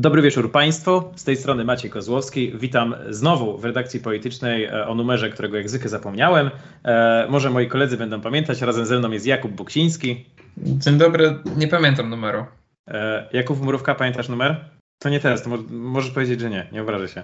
Dobry wieczór Państwu. Z tej strony Maciej Kozłowski. Witam znowu w redakcji politycznej e, o numerze, którego jak zwykle zapomniałem. E, może moi koledzy będą pamiętać. Razem ze mną jest Jakub Buksiński. Dzień dobry. Nie pamiętam numeru. E, Jakub Murówka, pamiętasz numer? To nie teraz, to mo możesz powiedzieć, że nie. Nie obrażę się.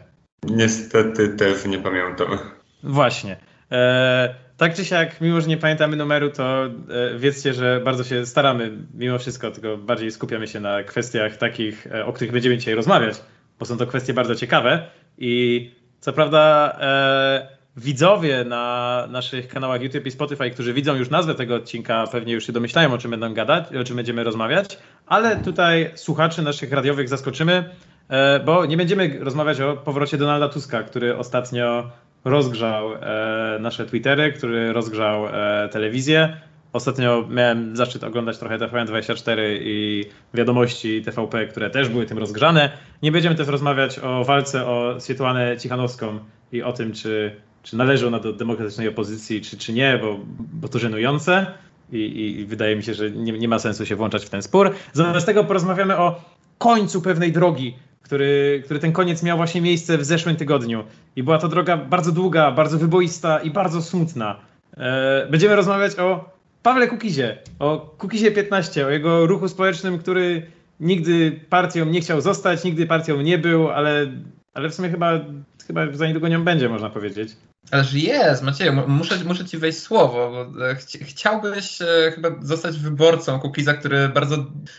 Niestety też nie pamiętam. Właśnie. E, tak czy siak, mimo że nie pamiętamy numeru, to e, wiedzcie, że bardzo się staramy mimo wszystko, tylko bardziej skupiamy się na kwestiach takich, e, o których będziemy dzisiaj rozmawiać, bo są to kwestie bardzo ciekawe. I co prawda e, widzowie na naszych kanałach YouTube i Spotify, którzy widzą już nazwę tego odcinka, pewnie już się domyślają, o czym będą gadać, o czym będziemy rozmawiać, ale tutaj słuchaczy naszych radiowych zaskoczymy, e, bo nie będziemy rozmawiać o powrocie Donalda Tuska, który ostatnio rozgrzał e, nasze Twittery, który rozgrzał e, telewizję. Ostatnio miałem zaszczyt oglądać trochę TVN24 i wiadomości TVP, które też były tym rozgrzane. Nie będziemy też rozmawiać o walce o Swietłanę Cichanowską i o tym, czy, czy należy ona do demokratycznej opozycji, czy, czy nie, bo, bo to żenujące. I, I, wydaje mi się, że nie, nie ma sensu się włączać w ten spór. Zamiast tego porozmawiamy o końcu pewnej drogi, który, który ten koniec miał właśnie miejsce w zeszłym tygodniu. I była to droga bardzo długa, bardzo wyboista i bardzo smutna. E, będziemy rozmawiać o Pawle Kukizie, o Kukizie 15, o jego ruchu społecznym, który nigdy partią nie chciał zostać, nigdy partią nie był, ale, ale w sumie chyba, chyba za niedługo nią będzie, można powiedzieć. Ależ jest, Macieju, muszę, muszę ci wejść słowo, bo e, chci chciałbyś e, chyba zostać wyborcą Kukiza, który bardzo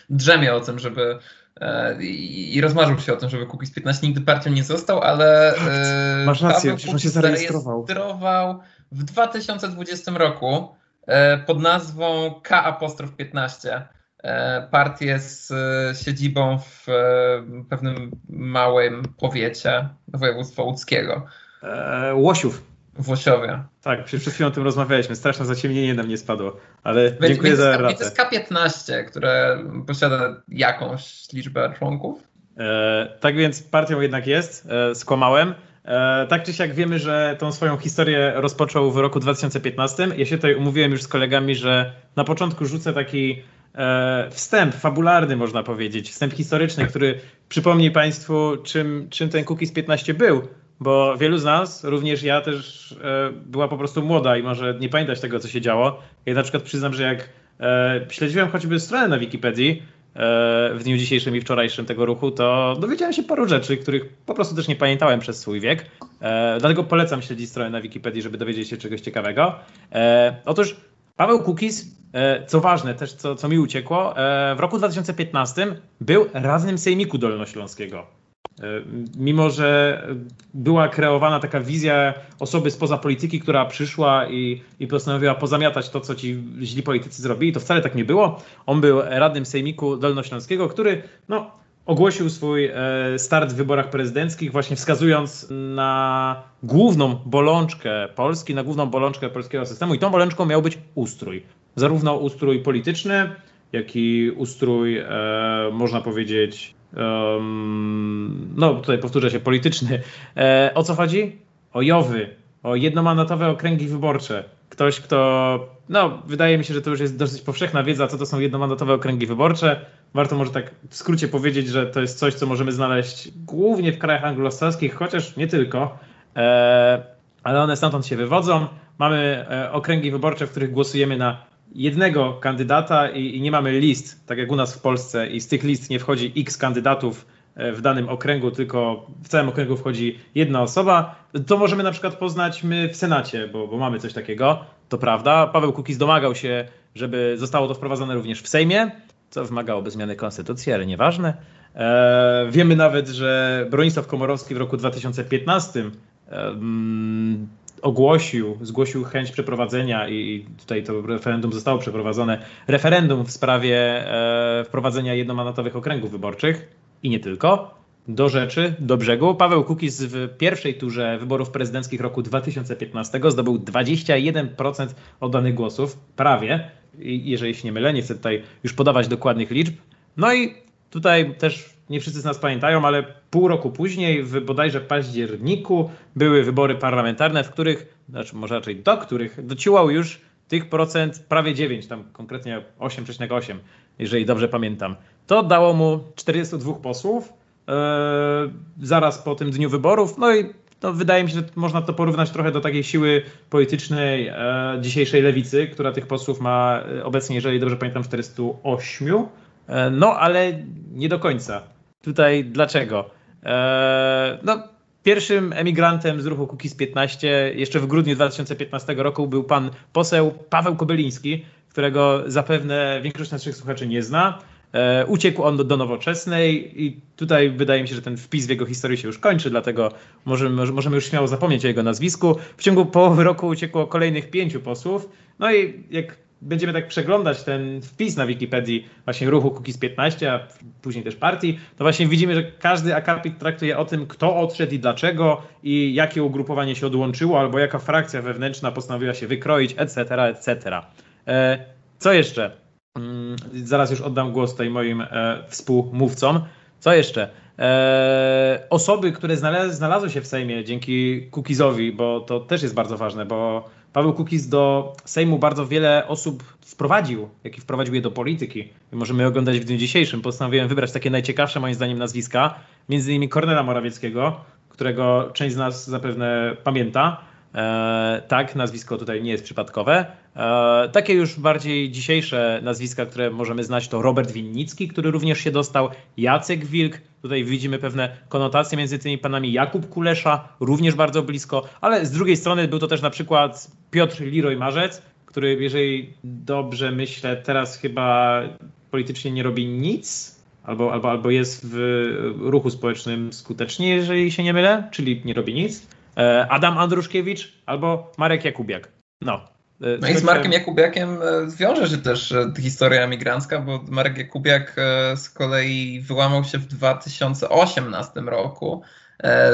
drzemie o tym, żeby i, i rozmarzył się o tym, żeby Cookies 15 nigdy partią nie został, ale tak, e, Masz rację, Paweł on się zarejestrował. zarejestrował w 2020 roku e, pod nazwą K apostrof 15 partię z siedzibą w pewnym małym powiecie województwa łódzkiego. Łosiów. Włosiowie. Tak, przed chwilą o tym rozmawialiśmy. Straszne zaciemnienie nam nie spadło, ale dziękuję za ratę. To jest K15, które posiada jakąś liczbę członków. E, tak więc partią jednak jest, e, skłamałem. E, tak czy siak wiemy, że tą swoją historię rozpoczął w roku 2015. Ja się tutaj umówiłem już z kolegami, że na początku rzucę taki e, wstęp fabularny, można powiedzieć, wstęp historyczny, który przypomni Państwu, czym, czym ten Cookies 15 był bo wielu z nas, również ja też e, była po prostu młoda i może nie pamiętać tego, co się działo. Ja na przykład przyznam, że jak e, śledziłem choćby stronę na Wikipedii e, w dniu dzisiejszym i wczorajszym tego ruchu, to dowiedziałem się paru rzeczy, których po prostu też nie pamiętałem przez swój wiek. Dlatego polecam śledzić stronę na Wikipedii, żeby dowiedzieć się czegoś ciekawego. Otóż Paweł Kukis, e, co ważne, też co, co mi uciekło, w roku 2015 był radnym Sejmiku Dolnośląskiego. E, mimo, że była kreowana taka wizja osoby spoza polityki, która przyszła i, i postanowiła pozamiatać to, co ci źli politycy zrobili, to wcale tak nie było. On był radnym Sejmiku Dolnośląskiego, który no, ogłosił swój e, start w wyborach prezydenckich, właśnie wskazując na główną bolączkę Polski, na główną bolączkę polskiego systemu i tą bolączką miał być ustrój. Zarówno ustrój polityczny, jak i ustrój, e, można powiedzieć, no tutaj powtórzę się, polityczny. E, o co chodzi? O Jowy, o jednomandatowe okręgi wyborcze. Ktoś, kto, no wydaje mi się, że to już jest dosyć powszechna wiedza, co to są jednomandatowe okręgi wyborcze. Warto może tak w skrócie powiedzieć, że to jest coś, co możemy znaleźć głównie w krajach anglosaskich, chociaż nie tylko, e, ale one stamtąd się wywodzą. Mamy e, okręgi wyborcze, w których głosujemy na jednego kandydata i, i, nie mamy list, tak jak u nas w Polsce, i z tych list nie wchodzi x kandydatów e, w danym okręgu, tylko w całym okręgu wchodzi jedna osoba, to możemy na przykład poznać my w Senacie, bo, bo mamy coś takiego, to prawda. Paweł Kukiz domagał się, żeby zostało to wprowadzone również w Sejmie, co wymagałoby zmiany konstytucji, ale nieważne. E, wiemy nawet, że Bronisław Komorowski w roku 2015 e, ogłosił, zgłosił chęć przeprowadzenia i tutaj to referendum zostało przeprowadzone, referendum w sprawie e, wprowadzenia jednomandatowych okręgów wyborczych i nie tylko. Do rzeczy, do brzegu. Paweł Kukiz w pierwszej turze wyborów prezydenckich roku 2015 zdobył 21% oddanych głosów, prawie, jeżeli się nie mylę, nie chcę tutaj już podawać dokładnych liczb. No i tutaj też nie wszyscy z nas pamiętają, ale pół roku później, w bodajże październiku, były wybory parlamentarne, w których, znaczy może raczej do których dociłał już tych procent prawie 9, tam konkretnie 8,8, jeżeli dobrze pamiętam. To dało mu 42 posłów, zaraz po tym dniu wyborów. No i no, wydaje mi się, że można to porównać trochę do takiej siły politycznej dzisiejszej lewicy, która tych posłów ma obecnie, jeżeli dobrze pamiętam, 408. no ale nie do końca. Tutaj dlaczego? no, Pierwszym emigrantem z ruchu Kukiz 15 jeszcze w grudniu 2015 roku był pan poseł Paweł Kobyliński, którego zapewne większość naszych słuchaczy nie zna. E, uciekł on do, do, nowoczesnej i tutaj wydaje mi się, że ten wpis w jego historii się już kończy, dlatego możemy, możemy już śmiało zapomnieć o jego nazwisku. W ciągu połowy roku uciekło kolejnych pięciu posłów. No i jak będziemy tak przeglądać ten wpis na Wikipedii właśnie ruchu Kukiz 15, a później też partii, to właśnie widzimy, że każdy akapit traktuje o tym, kto odszedł i dlaczego i jakie ugrupowanie się odłączyło, albo jaka frakcja wewnętrzna postanowiła się wykroić, etc., etc. E, co jeszcze? Mm, zaraz już oddam głos tutaj moim e, współmówcom. Co jeszcze? E, osoby, które znalazły się w Sejmie dzięki Kukizowi, bo to też jest bardzo ważne, bo Paweł Kukiz do Sejmu bardzo wiele osób wprowadził, jak i wprowadził je do polityki. Możemy oglądać w dniu dzisiejszym. Postanowiłem wybrać takie najciekawsze moim zdaniem nazwiska, między innymi Kornela Morawieckiego, którego część z nas zapewne pamięta. E, tak, nazwisko tutaj nie jest przypadkowe. E, takie już bardziej dzisiejsze nazwiska, które możemy znać, to Robert Winnicki, który również się dostał, Jacek Wilk. Tutaj widzimy pewne konotacje między tymi panami. Jakub Kulesza, również bardzo blisko, ale z drugiej strony był to też na przykład Piotr Liroy Marzec, który, jeżeli dobrze myślę, teraz chyba politycznie nie robi nic, albo, albo, albo jest w ruchu społecznym skutecznie, jeżeli się nie mylę, czyli nie robi nic. E, Adam Andruszkiewicz albo Marek Jakubiak. No. E, no i z Markiem Jakubiakiem e, wiąże się też historia emigrancka, bo Marek Jakubiak z kolei wyłamał się w 2018 roku,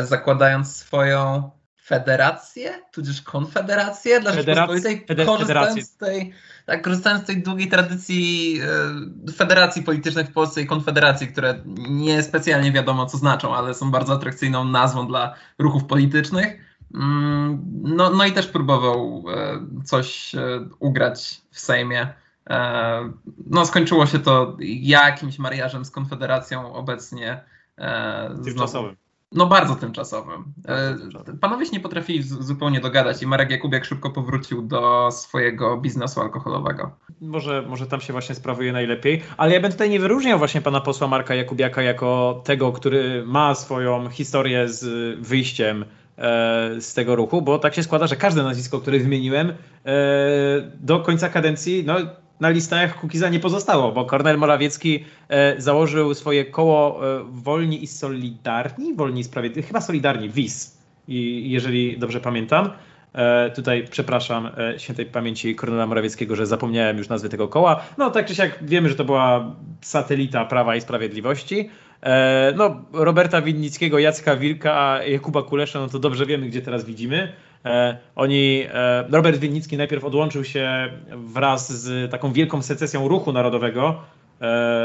zakładając swoją federację, tudzież konfederację dla Rzeczypospolitej, korzystając z tej, tak, korzystając z tej długiej tradycji federacji politycznych w Polsce i konfederacji, które nie specjalnie wiadomo co znaczą, ale są bardzo atrakcyjną nazwą dla ruchów politycznych. Mm, no, no i też próbował e, coś e, ugrać w Sejmie. No, skończyło się to jakimś mariażem z Konfederacją obecnie. Tymczasowym. No bardzo tymczasowym. Panowie się nie potrafili zupełnie dogadać i Marek Jakubiak szybko powrócił do swojego biznesu alkoholowego. Może, może tam się właśnie sprawuje najlepiej, ale ja bym tutaj nie wyróżniał właśnie pana posła Marka Jakubiaka jako tego, który ma swoją historię z wyjściem E, z tego ruchu, bo tak się składa, że każde nazwisko, które wymieniłem e, do końca kadencji, no, na listach Kukiza nie pozostało, bo Kornel Morawiecki e, założył swoje koło Wolni i Solidarni, Wolni i Sprawiedliwi, chyba Solidarni, WIS, i jeżeli dobrze pamiętam. Tutaj przepraszam świętej pamięci Kornela Morawieckiego, że zapomniałem już nazwy tego koła. No tak czy siak wiemy, że to była satelita Prawa i Sprawiedliwości. E, no, Roberta Winnickiego, Jacka Wilka, Jakuba Kulesza, no to dobrze wiemy, gdzie teraz widzimy. E, oni, e, Robert Winnicki najpierw odłączył się wraz z taką wielką secesją ruchu narodowego,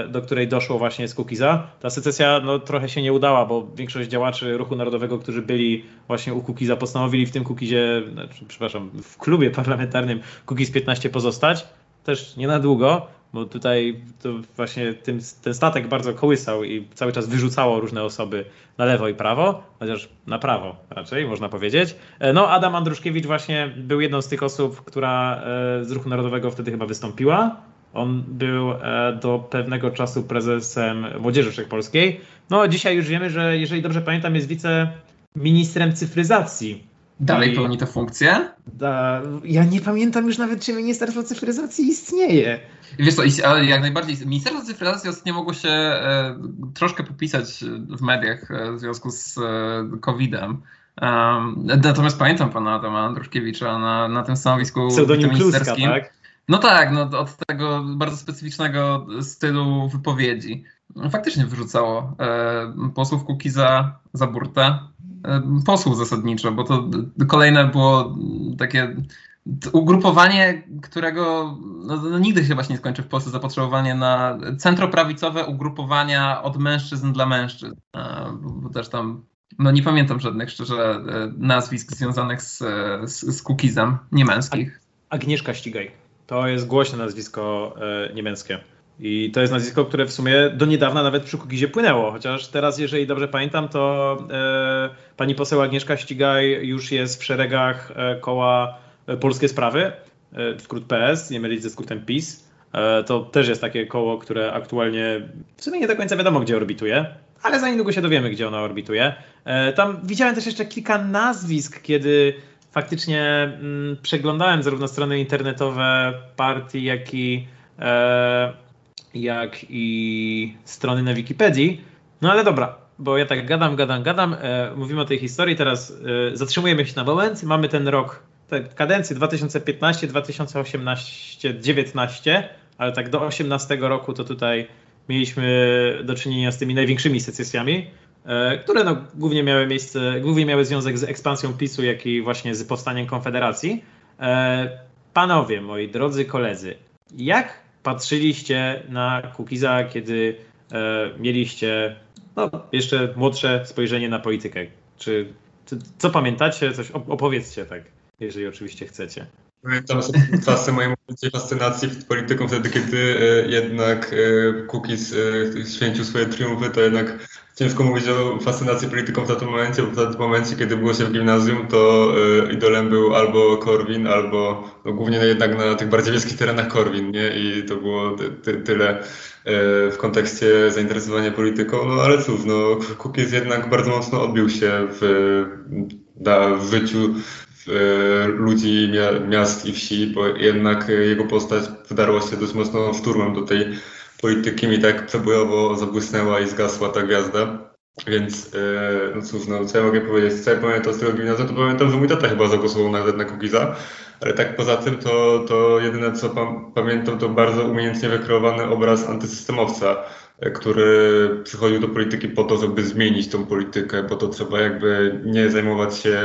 do której doszło właśnie z Kukiza. Ta secesja no, trochę się nie udała, bo większość działaczy ruchu narodowego, którzy byli właśnie u Kukiza, postanowili w tym Kukizie, znaczy, przepraszam, w klubie parlamentarnym Kukiz 15 pozostać. Też nie na długo bo tutaj to właśnie tym, ten statek bardzo kołysał i cały czas wyrzucało różne osoby na lewo i prawo, chociaż na prawo raczej, można powiedzieć. E, no, Adam Andruszkiewicz właśnie był jedną z tych osób, która e, z Ruchu Narodowego wtedy chyba wystąpiła. On był e, do pewnego czasu prezesem Młodzieży Wszechpolskiej. No, dzisiaj już wiemy, że jeżeli dobrze pamiętam, jest wiceministrem cyfryzacji Dalej I... pełni tę funkcję? Da, ja nie pamiętam już nawet, czy Ministerstwo Cyfryzacji istnieje. Wiesz co, ale jak najbardziej. Ministerstwo Cyfryzacji ostatnio mogło się e, troszkę popisać w mediach e, w związku z e, COVID-em. Um, natomiast pamiętam pana Adama Andruszkiewicza na, na tym stanowisku Pseudonim Kluska, tak? No tak, no, od tego bardzo specyficznego stylu wypowiedzi. Faktycznie wyrzucało e, posłów Kukiza za burtę posłów zasadniczo, bo to kolejne było takie ugrupowanie, którego no, no, nigdy się właśnie nie skończy w Polsce zapotrzebowanie na centroprawicowe ugrupowania od mężczyzn dla mężczyzn. Bo też tam, no nie pamiętam żadnych szczerze e, nazwisk związanych z, z, z Kukizem, niemęskich. Agnieszka Ścigaj. To jest głośne nazwisko e, niemieckie. I to jest nazwisko, które w sumie do niedawna nawet przy Kukizie płynęło, chociaż teraz, jeżeli dobrze pamiętam, to e, pani poseł Agnieszka Ścigaj już jest w szeregach e, koła e, Polskie Sprawy, e, skrót PS, nie mylić ze skrótem PiS. E, to też jest takie koło, które aktualnie w sumie nie do końca wiadomo, gdzie orbituje, ale za niedługo się dowiemy, gdzie ono orbituje. E, tam widziałem też jeszcze kilka nazwisk, kiedy faktycznie mm, przeglądałem zarówno strony internetowe partii, jak i jak i strony na Wikipedii. No ale dobra, bo ja tak gadam, gadam, gadam. E, mówimy o tej historii, teraz e, zatrzymujemy się na moment. Mamy ten rok, te kadencje 2015, 2018, 2019, ale tak do 18 roku to tutaj mieliśmy do czynienia z tymi największymi secesjami, e, które no, głównie miały miejsce, głównie miały związek z ekspansją PiSu, jak i właśnie z powstaniem Konfederacji. E, panowie, moi drodzy koledzy, jak patrzyliście na Kukiza, kiedy e, mieliście no, jeszcze młodsze spojrzenie na politykę? Czy, czy co pamiętacie? Coś opowiedzcie tak, jeżeli oczywiście chcecie. Pamiętam czasy mojej fascynacji polityką wtedy, kiedy e, jednak e, Kukiz e, święcił swoje triumfy, to jednak ciężko mówić o fascynacji polityką w tym momencie, bo w tym momencie, kiedy było się w gimnazjum, to y, idolem był albo Korwin, albo no, głównie jednak na tych bardziej wiejskich terenach Korwin, nie? I to było ty, ty, tyle y, w kontekście zainteresowania polityką, no ale cóż, no Kukiz jednak bardzo mocno odbił się w, na, w życiu ludzi miast i wsi, bo jednak jego postać wydarła się dość mocno szturmem do tej polityki mi tak przebojowo zabłysnęła i zgasła ta gwiazda. Więc e, no cóż, no co ja mogę powiedzieć, co ja pamiętam z tego gimnazjum, to pamiętam, że mój tata chyba zagłosował nawet na Kukiza, ale tak poza tym to, to jedyne co pamiętam to bardzo umiejętnie wykreowany obraz antysystemowca, który przychodził do polityki po to, żeby zmienić tą politykę, bo to trzeba jakby nie zajmować się,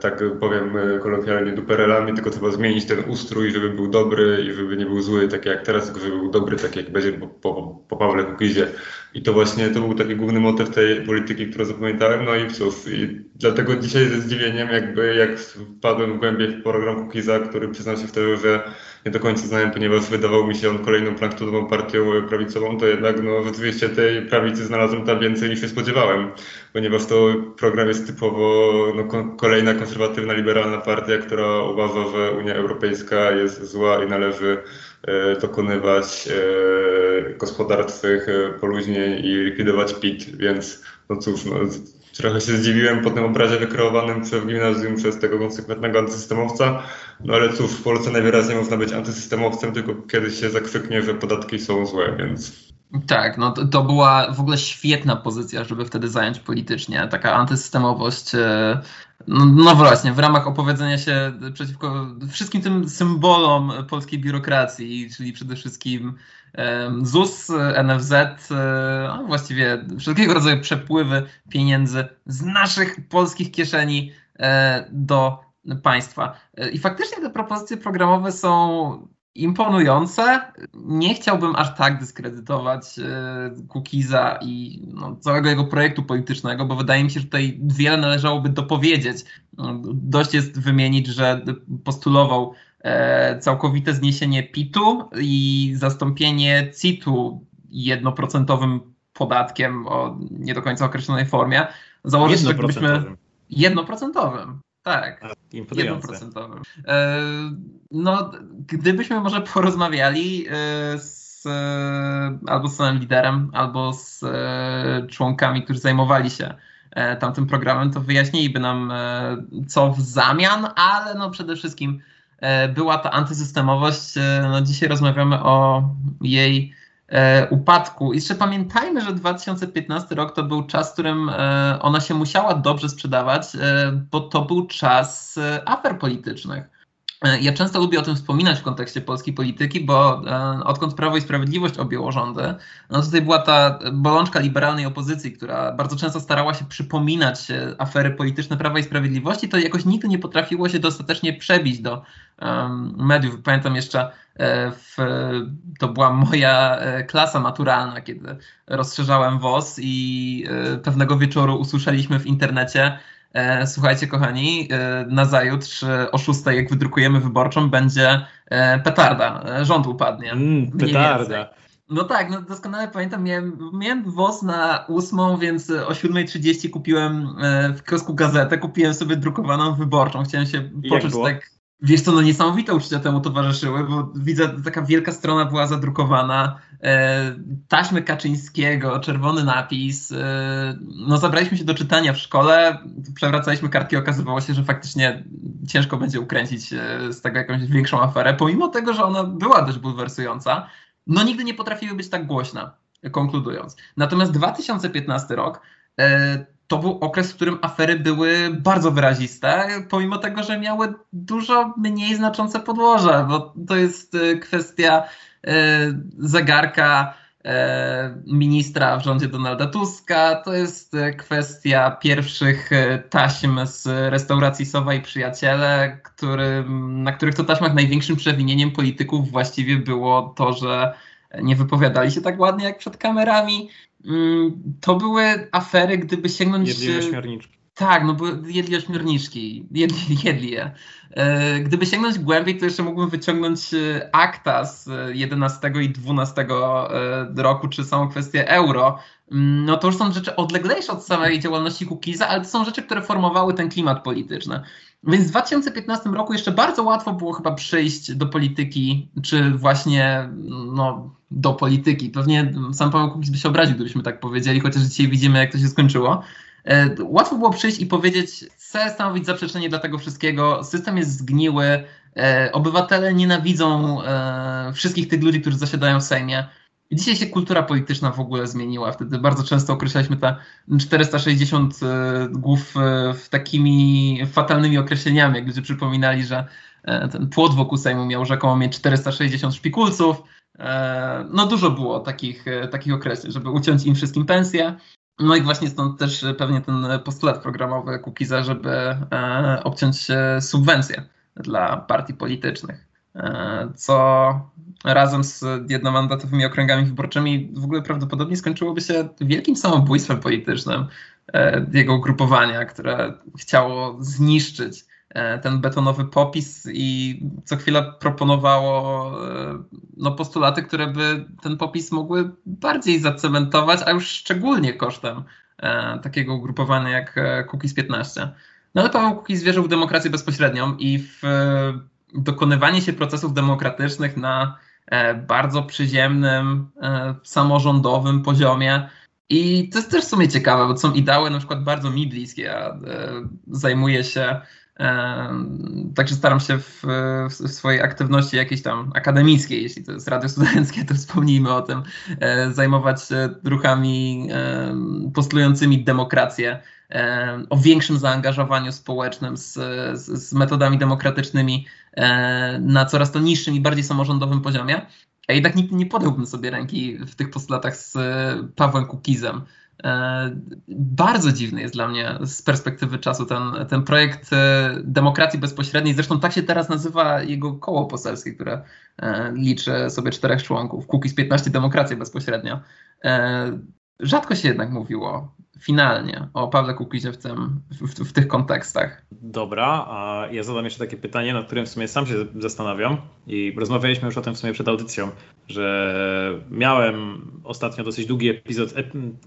tak powiem kolokwialnie, duperelami, tylko trzeba zmienić ten ustrój, żeby był dobry i żeby nie był zły, tak jak teraz, tylko żeby był dobry, tak jak będzie po, po, po Pawle Kukizie. I to właśnie to był taki główny motyw tej polityki, którą zapamiętałem. No i cóż, i dlatego dzisiaj ze zdziwieniem, jakby jak wpadłem głębiej w program Kukiza, który przyznał się wtedy, że nie do końca znałem, ponieważ wydawał mi się on kolejną planktonową partią prawicową, to jednak no, rzeczywiście tej prawicy znalazłem tam więcej niż się spodziewałem, ponieważ to program jest typowo no, kolejna konserwatywna, liberalna partia, która uważa, że Unia Europejska jest zła i należy e, dokonywać e, gospodarczych e, poluźnień i likwidować PIT, więc no cóż, no, Trochę się zdziwiłem po tym obrazie wykreowanym przez gimnazjum przez tego konsekwentnego antysystemowca. No ale cóż, w Polsce najwyraźniej można być antysystemowcem, tylko kiedy się zakrzyknie, że podatki są złe, więc tak, no to, to, była w ogóle świetna pozycja, żeby wtedy zająć politycznie. Taka antysystemowość. E, no, no, właśnie, w ramach opowiedzenia się przeciwko wszystkim tym symbolom polskiej biurokracji, czyli przede wszystkim ZUS, NFZ, e, właściwie wszelkiego rodzaju przepływy pieniędzy z naszych polskich kieszeni e, do państwa. I faktycznie te propozycje programowe są imponujące. Nie chciałbym aż tak dyskredytować Kukiza i no, całego jego projektu politycznego, bo wydaje mi się, że tutaj wiele należałoby dopowiedzieć. No, dość jest wymienić, że postulował e, całkowite zniesienie PIT-u i zastąpienie CIT-u jednoprocentowym podatkiem o nie do końca określonej formie. Założyć, że gdybyśmy jednoprocentowym. Tak, jednoprocentowym. E, no, gdybyśmy może porozmawiali e, z, albo z samym liderem, albo z e, członkami, którzy zajmowali się tamtym programem, to wyjaśniliby nam co w zamian, ale no przede wszystkim była ta antysystemowość. No dzisiaj rozmawiamy o jej E, upadku. I jeszcze pamiętajmy, że 2015 rok to był czas, w którym e, ona się musiała dobrze sprzedawać, e, bo to był czas afer politycznych. Ja często lubię o tym wspominać w kontekście polskiej polityki, bo odkąd Prawo i Sprawiedliwość objęło rządy, no tutaj była ta bolączka liberalnej opozycji, która bardzo często starała się przypominać afery polityczne Prawa i Sprawiedliwości, to jakoś nigdy nie potrafiło się dostatecznie przebić do mediów. Pamiętam jeszcze E, w, to była moja e, klasa maturalna, kiedy rozszerzałem WOS i e, pewnego wieczoru usłyszeliśmy w internecie, słuchajcie kochani, na zajutrz o 6 jak wydrukujemy wyborczą będzie petarda, rząd upadnie. Mm, petarda. No tak, no doskonale pamiętam, miałem, miałem WOS na ósmą, więc o 7.30 kupiłem e, w kiosku gazetę, kupiłem sobie drukowaną wyborczą. Chciałem się poczuć tak Wiesz co, no niesamowite uczucia temu towarzyszyły, bo widzę, taka wielka strona była zadrukowana, e, taśmy Kaczyńskiego, czerwony napis, e, no zabraliśmy się do czytania w szkole, przewracaliśmy kartki, okazywało się, że faktycznie ciężko będzie ukręcić e, z tego jakąś większą aferę, pomimo tego, że ona była dość bulwersująca, no nigdy nie potrafiły być tak głośna, konkludując. Natomiast 2015 rok e, to był okres, w którym afery były bardzo wyraziste, pomimo tego, że miały dużo mniej znaczące podłoże, bo to jest e, kwestia e, zegarka e, ministra w rządzie Donalda Tuska, to jest kwestia pierwszych taśm z restauracji Sowa i Przyjaciele, który, na których to taśmach największym przewinieniem polityków właściwie było to, że nie wypowiadali się tak ładnie jak przed kamerami. Mm, to były afery, gdyby sięgnąć... Jedli ośmiorniczki. Tak, no bo jedli ośmiorniczki, jedli, jedli je. E, gdyby sięgnąć głębiej, to jeszcze mógłbym wyciągnąć e, akta z 11 i 12 e, roku, czy samą kwestię euro. Mm, no to już są rzeczy odleglejsze od samej działalności Kukiza, ale to są rzeczy, które formowały ten klimat polityczny. Więc w 2015 roku jeszcze bardzo łatwo było chyba przyjść do polityki, czy właśnie no, do polityki. Pewnie sam Paweł Kukiz by się obraził, gdybyśmy tak powiedzieli, chociaż dzisiaj widzimy, jak to się skończyło. E, łatwo było przyjść i powiedzieć, chcę stanowić zaprzeczenie dla tego wszystkiego, system jest zgniły, e, obywatele nienawidzą e, wszystkich tych ludzi, którzy zasiadają w Sejmie. Dzisiaj się kultura polityczna w ogóle zmieniła. Wtedy bardzo często określaliśmy te 460 głów w takimi fatalnymi określeniami, jak ludzie przypominali, że ten płot wokół Sejmu miał rzekomo mieć 460 szpikulców. No dużo było takich, takich określeń, żeby uciąć im wszystkim pensję. No i właśnie stąd też pewnie ten postulat programowy Kukiza, żeby e, obciąć subwencje dla partii politycznych, e, co razem z jednomandatowymi okręgami wyborczymi w ogóle prawdopodobnie skończyłoby się wielkim samobójstwem politycznym e, jego ugrupowania, które chciało zniszczyć E, ten betonowy popis i co chwila proponowało e, no, postulaty, które by ten popis mogły bardziej zacementować, a już szczególnie kosztem e, takiego ugrupowania jak Cookies 15. No ale Paweł Cookies wierzył w demokrację bezpośrednią i w dokonywanie się procesów demokratycznych na bardzo przyziemnym, samorządowym poziomie. I to jest też w sumie ciekawe, bo są ideały na przykład bardzo mi bliskie. Ja zajmuję się Także staram się w, w, swojej aktywności jakiejś tam akademickiej, jeśli to jest radio studenckie, to wspomnijmy o tym, e, zajmować się ruchami postulującymi demokrację, o większym zaangażowaniu społecznym z, z, z metodami demokratycznymi e, na coraz to niższym i bardziej samorządowym poziomie. A jednak nigdy nie podałbym sobie ręki w tych postulatach z Pawłem Kukizem. E, bardzo dziwny jest dla mnie z perspektywy czasu ten, ten projekt e, demokracji bezpośredniej. Zresztą tak się teraz nazywa jego koło poselskie, które e, liczy sobie czterech członków. Kukiz 15 Demokracja Bezpośrednia. Rzadko się jednak mówiło finalnie o Pawle Kukizie w, tym, w, w, tych kontekstach. Dobra, a ja zadam jeszcze takie pytanie, nad którym w sumie sam się zastanawiam i rozmawialiśmy już o tym w sumie przed audycją, że miałem ostatnio dosyć długi epizod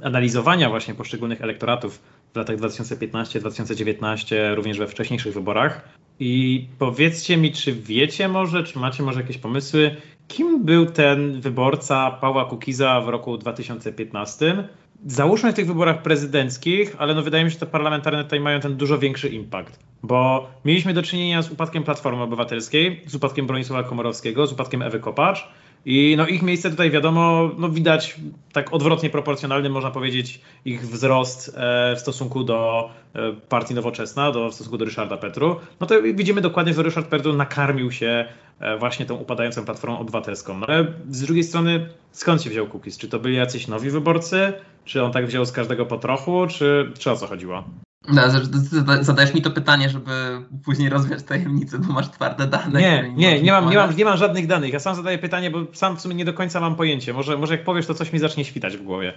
analizowania właśnie poszczególnych elektoratów w latach 2015-2019, również we wcześniejszych wyborach. I powiedzcie mi, czy wiecie może, czy macie może jakieś pomysły, kim był ten wyborca Pawła Kukiza w roku 2015? Załóżmy w tych wyborach prezydenckich, ale no wydaje mi się, że te parlamentarne tutaj mają ten dużo większy impact, bo mieliśmy do czynienia z upadkiem Platformy Obywatelskiej, z upadkiem Bronisława Komorowskiego, z upadkiem Ewy Kopacz i no ich miejsce tutaj wiadomo, no widać tak odwrotnie proporcjonalny, można powiedzieć, ich wzrost e, w stosunku do e, partii Nowoczesna, do, w stosunku do Ryszarda Petru. No to widzimy dokładnie, że Ryszard Petru nakarmił się e, właśnie tą upadającą Platformą Obywatelską. No ale z drugiej strony, skąd się wziął Kukiz? Czy to byli jacyś nowi wyborcy? Czy on tak wziął z każdego po trochu? Czy, czy o co chodziło? No, zadajesz mi to pytanie, żeby później rozwiać tajemnicę, bo masz twarde dane. Nie, nie, nie mam, nie, mam, nie mam żadnych danych. Ja sam zadaję pytanie, bo sam w sumie nie do końca mam pojęcie. Może, może jak powiesz, to coś mi zacznie świtać w głowie.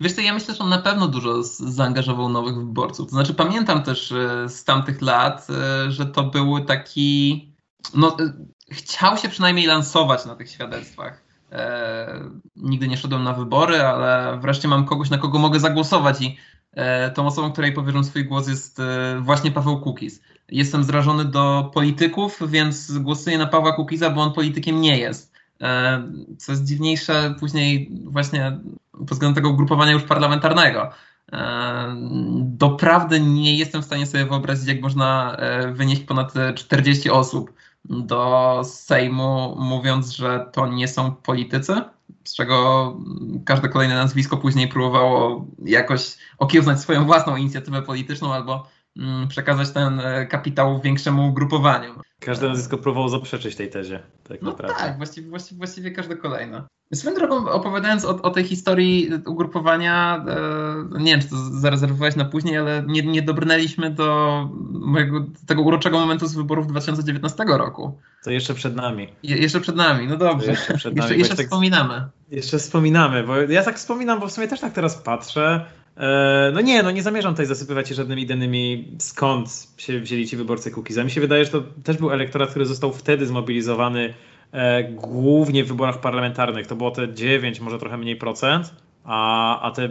Wiesz co, ja myślę, że on na pewno dużo zaangażował nowych wyborców. To znaczy pamiętam też e, z tamtych lat, e, że to był taki... No, e, chciał się przynajmniej lansować na tych świadectwach. E, nigdy nie szedłem na wybory, ale wreszcie mam kogoś, na kogo mogę zagłosować i e, tą osobą, której powierzam swój głos jest e, właśnie Paweł Kukiz. Jestem zrażony do polityków, więc głosuję na Pawła Kukiza, bo on politykiem nie jest. Co jest dziwniejsze później właśnie pod względem tego ugrupowania już parlamentarnego. Doprawdy nie jestem w stanie sobie wyobrazić, jak można wynieść ponad 40 osób do Sejmu, mówiąc, że to nie są politycy, z czego każde kolejne nazwisko później próbowało jakoś okiełznać swoją własną inicjatywę polityczną albo przekazać ten kapitał większemu ugrupowaniu. Każde nazwisko próbowało zaprzeczyć tej tezie. Tak no naprawdę. tak, właściwie, właściwie, właściwie każde kolejne. Swoją drogą, opowiadając o, o tej historii ugrupowania, e, nie wiem, czy to zarezerwowałeś na później, ale nie, nie dobrnęliśmy do mojego, do tego uroczego momentu z wyborów 2019 roku. To jeszcze przed nami. Je, jeszcze przed nami, no dobrze. jeszcze przed nami, jeszcze, jeszcze tak, wspominamy. Jeszcze wspominamy, bo ja tak wspominam, bo w sumie też tak teraz patrzę. E, no nie, no nie zamierzam tutaj zasypywać się żadnymi danymi, skąd się wzięli ci wyborcy Kukiza. Mi się wydaje, że to też był elektorat, który został wtedy zmobilizowany e, głównie w wyborach parlamentarnych. To było te 9, może trochę mniej procent, a, a te,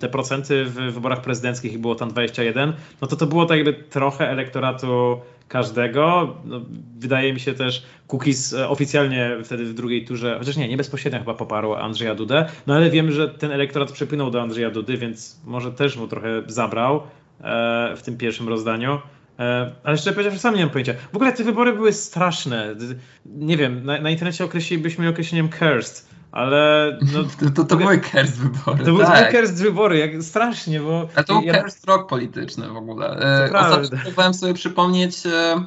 te procenty w wyborach prezydenckich ich było tam 21. No to to było tak jakby trochę elektoratu każdego. No, wydaje mi się też, Cookies e, oficjalnie wtedy w drugiej turze, chociaż nie, nie bezpośrednio chyba poparł Andrzeja Dudę, no ale wiemy, że ten elektorat przepłynął do Andrzeja Dudy, więc może też mu trochę zabrał e, w tym pierwszym rozdaniu. E, ale szczerze powiedziawszy, sam nie mam pojęcia. W ogóle te wybory były straszne. Nie wiem, na, na internecie określilibyśmy określeniem cursed ale no, to, to, to były cursed wybory. To tak. były cursed wybory, jak strasznie, bo... A to był ja... cursed rok polityczny w ogóle. E, ostatnio próbowałem sobie przypomnieć e,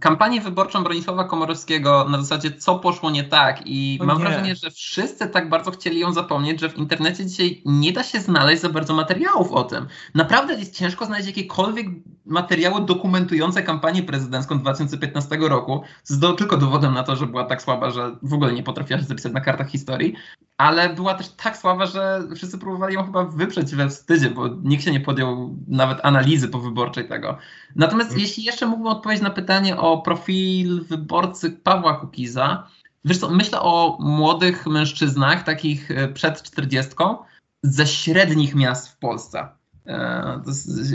kampanię wyborczą Bronisława Komorowskiego na zasadzie co poszło nie tak i mam nie. wrażenie, że wszyscy tak bardzo chcieli ją zapomnieć, że w internecie dzisiaj nie da się znaleźć za bardzo materiałów o tym. Naprawdę jest ciężko znaleźć jakiekolwiek materiały dokumentujące kampanię prezydencką 2015 roku, co jest do, tylko dowodem na to, że była tak słaba, że w ogóle nie potrafiła się zapisać na kartach historii, ale była też tak słaba, że wszyscy próbowali ją chyba wyprzeć we wstydzie, bo nikt się nie podjął nawet analizy powyborczej tego. Natomiast hmm. jeśli jeszcze mógłbym odpowiedzieć na pytanie o profil wyborcy Pawła Kukiza, wiesz co, myślę o młodych mężczyznach, takich e, przed czterdziestką, ze średnich miast w Polsce. E,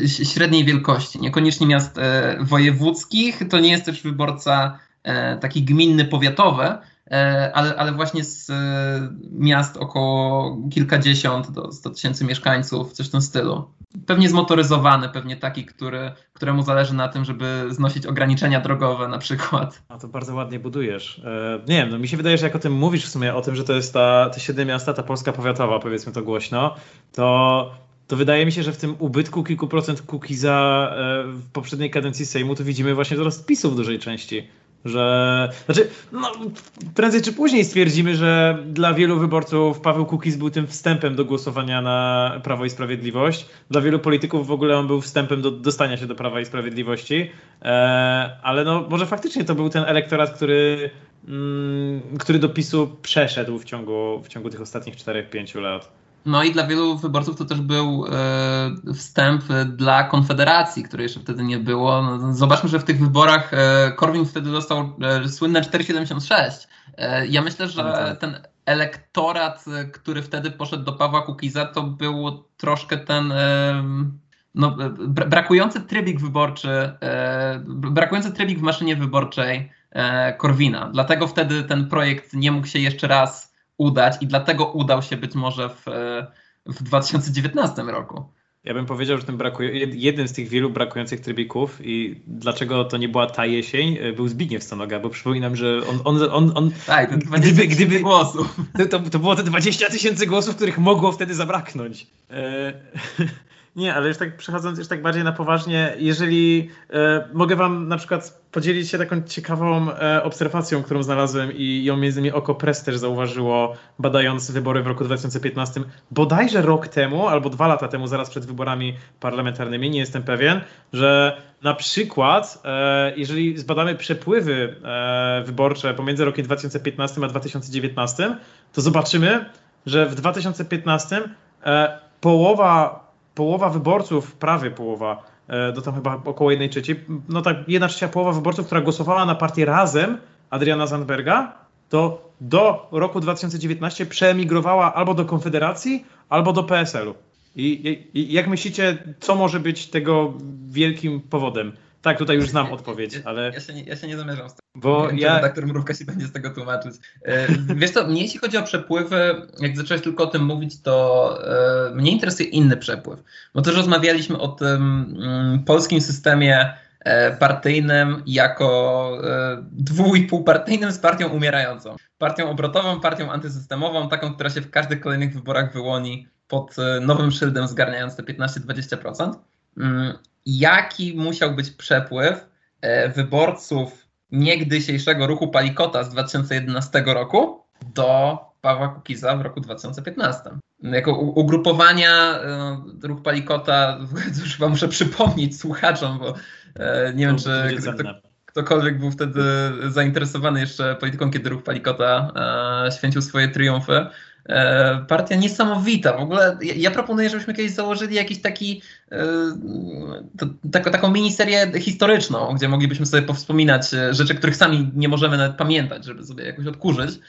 średniej wielkości, niekoniecznie miast e, wojewódzkich, to nie jest też wyborca taki gminny, powiatowy, ale, ale właśnie z miast około kilkadziesiąt do 100 tysięcy mieszkańców, coś w tym stylu. Pewnie zmotoryzowany, pewnie taki, który, któremu zależy na tym, żeby znosić ograniczenia drogowe na przykład. A to bardzo ładnie budujesz. nie wiem, no mi się wydaje, że jak o tym mówisz w sumie, o tym, że to jest ta, te siedem miasta, ta Polska powiatowa, powiedzmy to głośno, to to wydaje mi się, że w tym ubytku kilku procent Kukiza w poprzedniej kadencji Sejmu to widzimy właśnie wzrost PiSu w dużej części. Że, znaczy, no, prędzej czy później stwierdzimy, że dla wielu wyborców Paweł Kukiz był tym wstępem do głosowania na Prawo i Sprawiedliwość. Dla wielu polityków w ogóle on był wstępem do dostania się do Prawa i Sprawiedliwości. E, ale no, może faktycznie to był ten elektorat, który, mm, który do PiSu przeszedł w ciągu, w ciągu tych ostatnich 4-5 lat. No i dla wielu wyborców to też był e, wstęp dla Konfederacji, której jeszcze wtedy nie było. No, zobaczmy, że w tych wyborach e, Korwin wtedy dostał słynne 4,76. E, ja myślę, że ten elektorat, e, który wtedy poszedł do Pawła Kukiza, to był troszkę ten no, brakujący trybik wyborczy, brakujący trybik w maszynie wyborczej Korwina. Dlatego wtedy ten projekt nie mógł się jeszcze raz udać i dlatego udał się być może w, w 2019 roku. Ja bym powiedział, że ten brakuje, jeden z tych wielu brakujących trybików i dlaczego to nie była ta jesień, e, był Zbigniew Stanoga, bo przypominam, że on... on, on, on tak, ten 20 gdyby, gdyby głosów. To, to, było te 20 tysięcy głosów, których mogło wtedy zabraknąć. E, nie, ale już tak przechodząc już tak bardziej na poważnie, jeżeli e, mogę wam na przykład podzielić się taką ciekawą e, obserwacją, którą znalazłem i ją między innymi Oko Press też zauważyło, badając wybory w roku 2015, bodajże rok temu albo dwa lata temu, zaraz przed wyborami parlamentarnymi, nie jestem pewien, że na przykład, e, jeżeli zbadamy przepływy e, wyborcze pomiędzy rokiem 2015 a 2019, to zobaczymy, że w 2015 e, połowa połowa wyborców, prawie połowa, do e, tam chyba około jednej trzeciej, no tak jedna trzecia połowa wyborców, która głosowała na partię Razem Adriana Zandberga, to do roku 2019 przeemigrowała albo do Konfederacji, albo do PSL-u. I, I, jak myślicie, co może być tego wielkim powodem? Tak, tutaj już znam odpowiedź, ale. Ja się nie, ja się nie zamierzam z tego. Bo Wiem, ja. Redaktor Mrówka się będzie z tego tłumaczyć. E, wiesz co, mnie jeśli chodzi o przepływy, jak zacząłeś tylko o tym mówić, to e, mnie interesuje inny przepływ. Bo też rozmawialiśmy o tym mm, polskim systemie e, partyjnym jako dwu i półpartyjnym z partią umierającą. Partią obrotową, partią antysystemową, taką, która się w każdych kolejnych wyborach wyłoni pod nowym szyldem zgarniając te 15-20% jaki musiał być przepływ e, wyborców niegdysiejszego ruchu Palikota z 2011 roku do Pawła Kukiza w roku 2015. Jako ugrupowania e, ruch Palikota, już chyba muszę przypomnieć słuchaczom, bo e, nie wiem, czy ktokolwiek był wtedy zainteresowany jeszcze polityką, kiedy ruch Palikota święcił swoje triumfy. Partia niesamowita. W ogóle ja proponuję, żebyśmy kiedyś założyli jakiś taki taką, taką miniserię historyczną, gdzie moglibyśmy sobie powspominać e, rzeczy, których sami nie możemy nawet pamiętać, żeby sobie jakoś odkurzyć.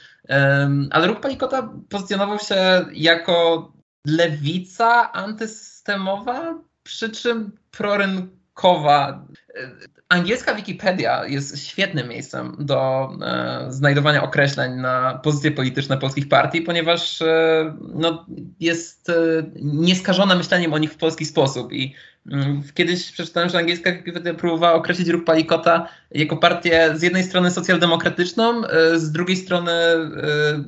Ale ruch Palikota pozycjonował się jako lewica antysystemowa, przy czym prorynkowa angielska Wikipedia jest świetnym miejscem do e, znajdowania określeń na pozycje polityczne polskich partii, ponieważ e, no, jest e, nieskażona myśleniem o nich w polski sposób. I Kiedyś przeczytałem, że angielska Wikipedia próbowała określić ruch Palikota jako partię z jednej strony socjaldemokratyczną, e, z drugiej strony e,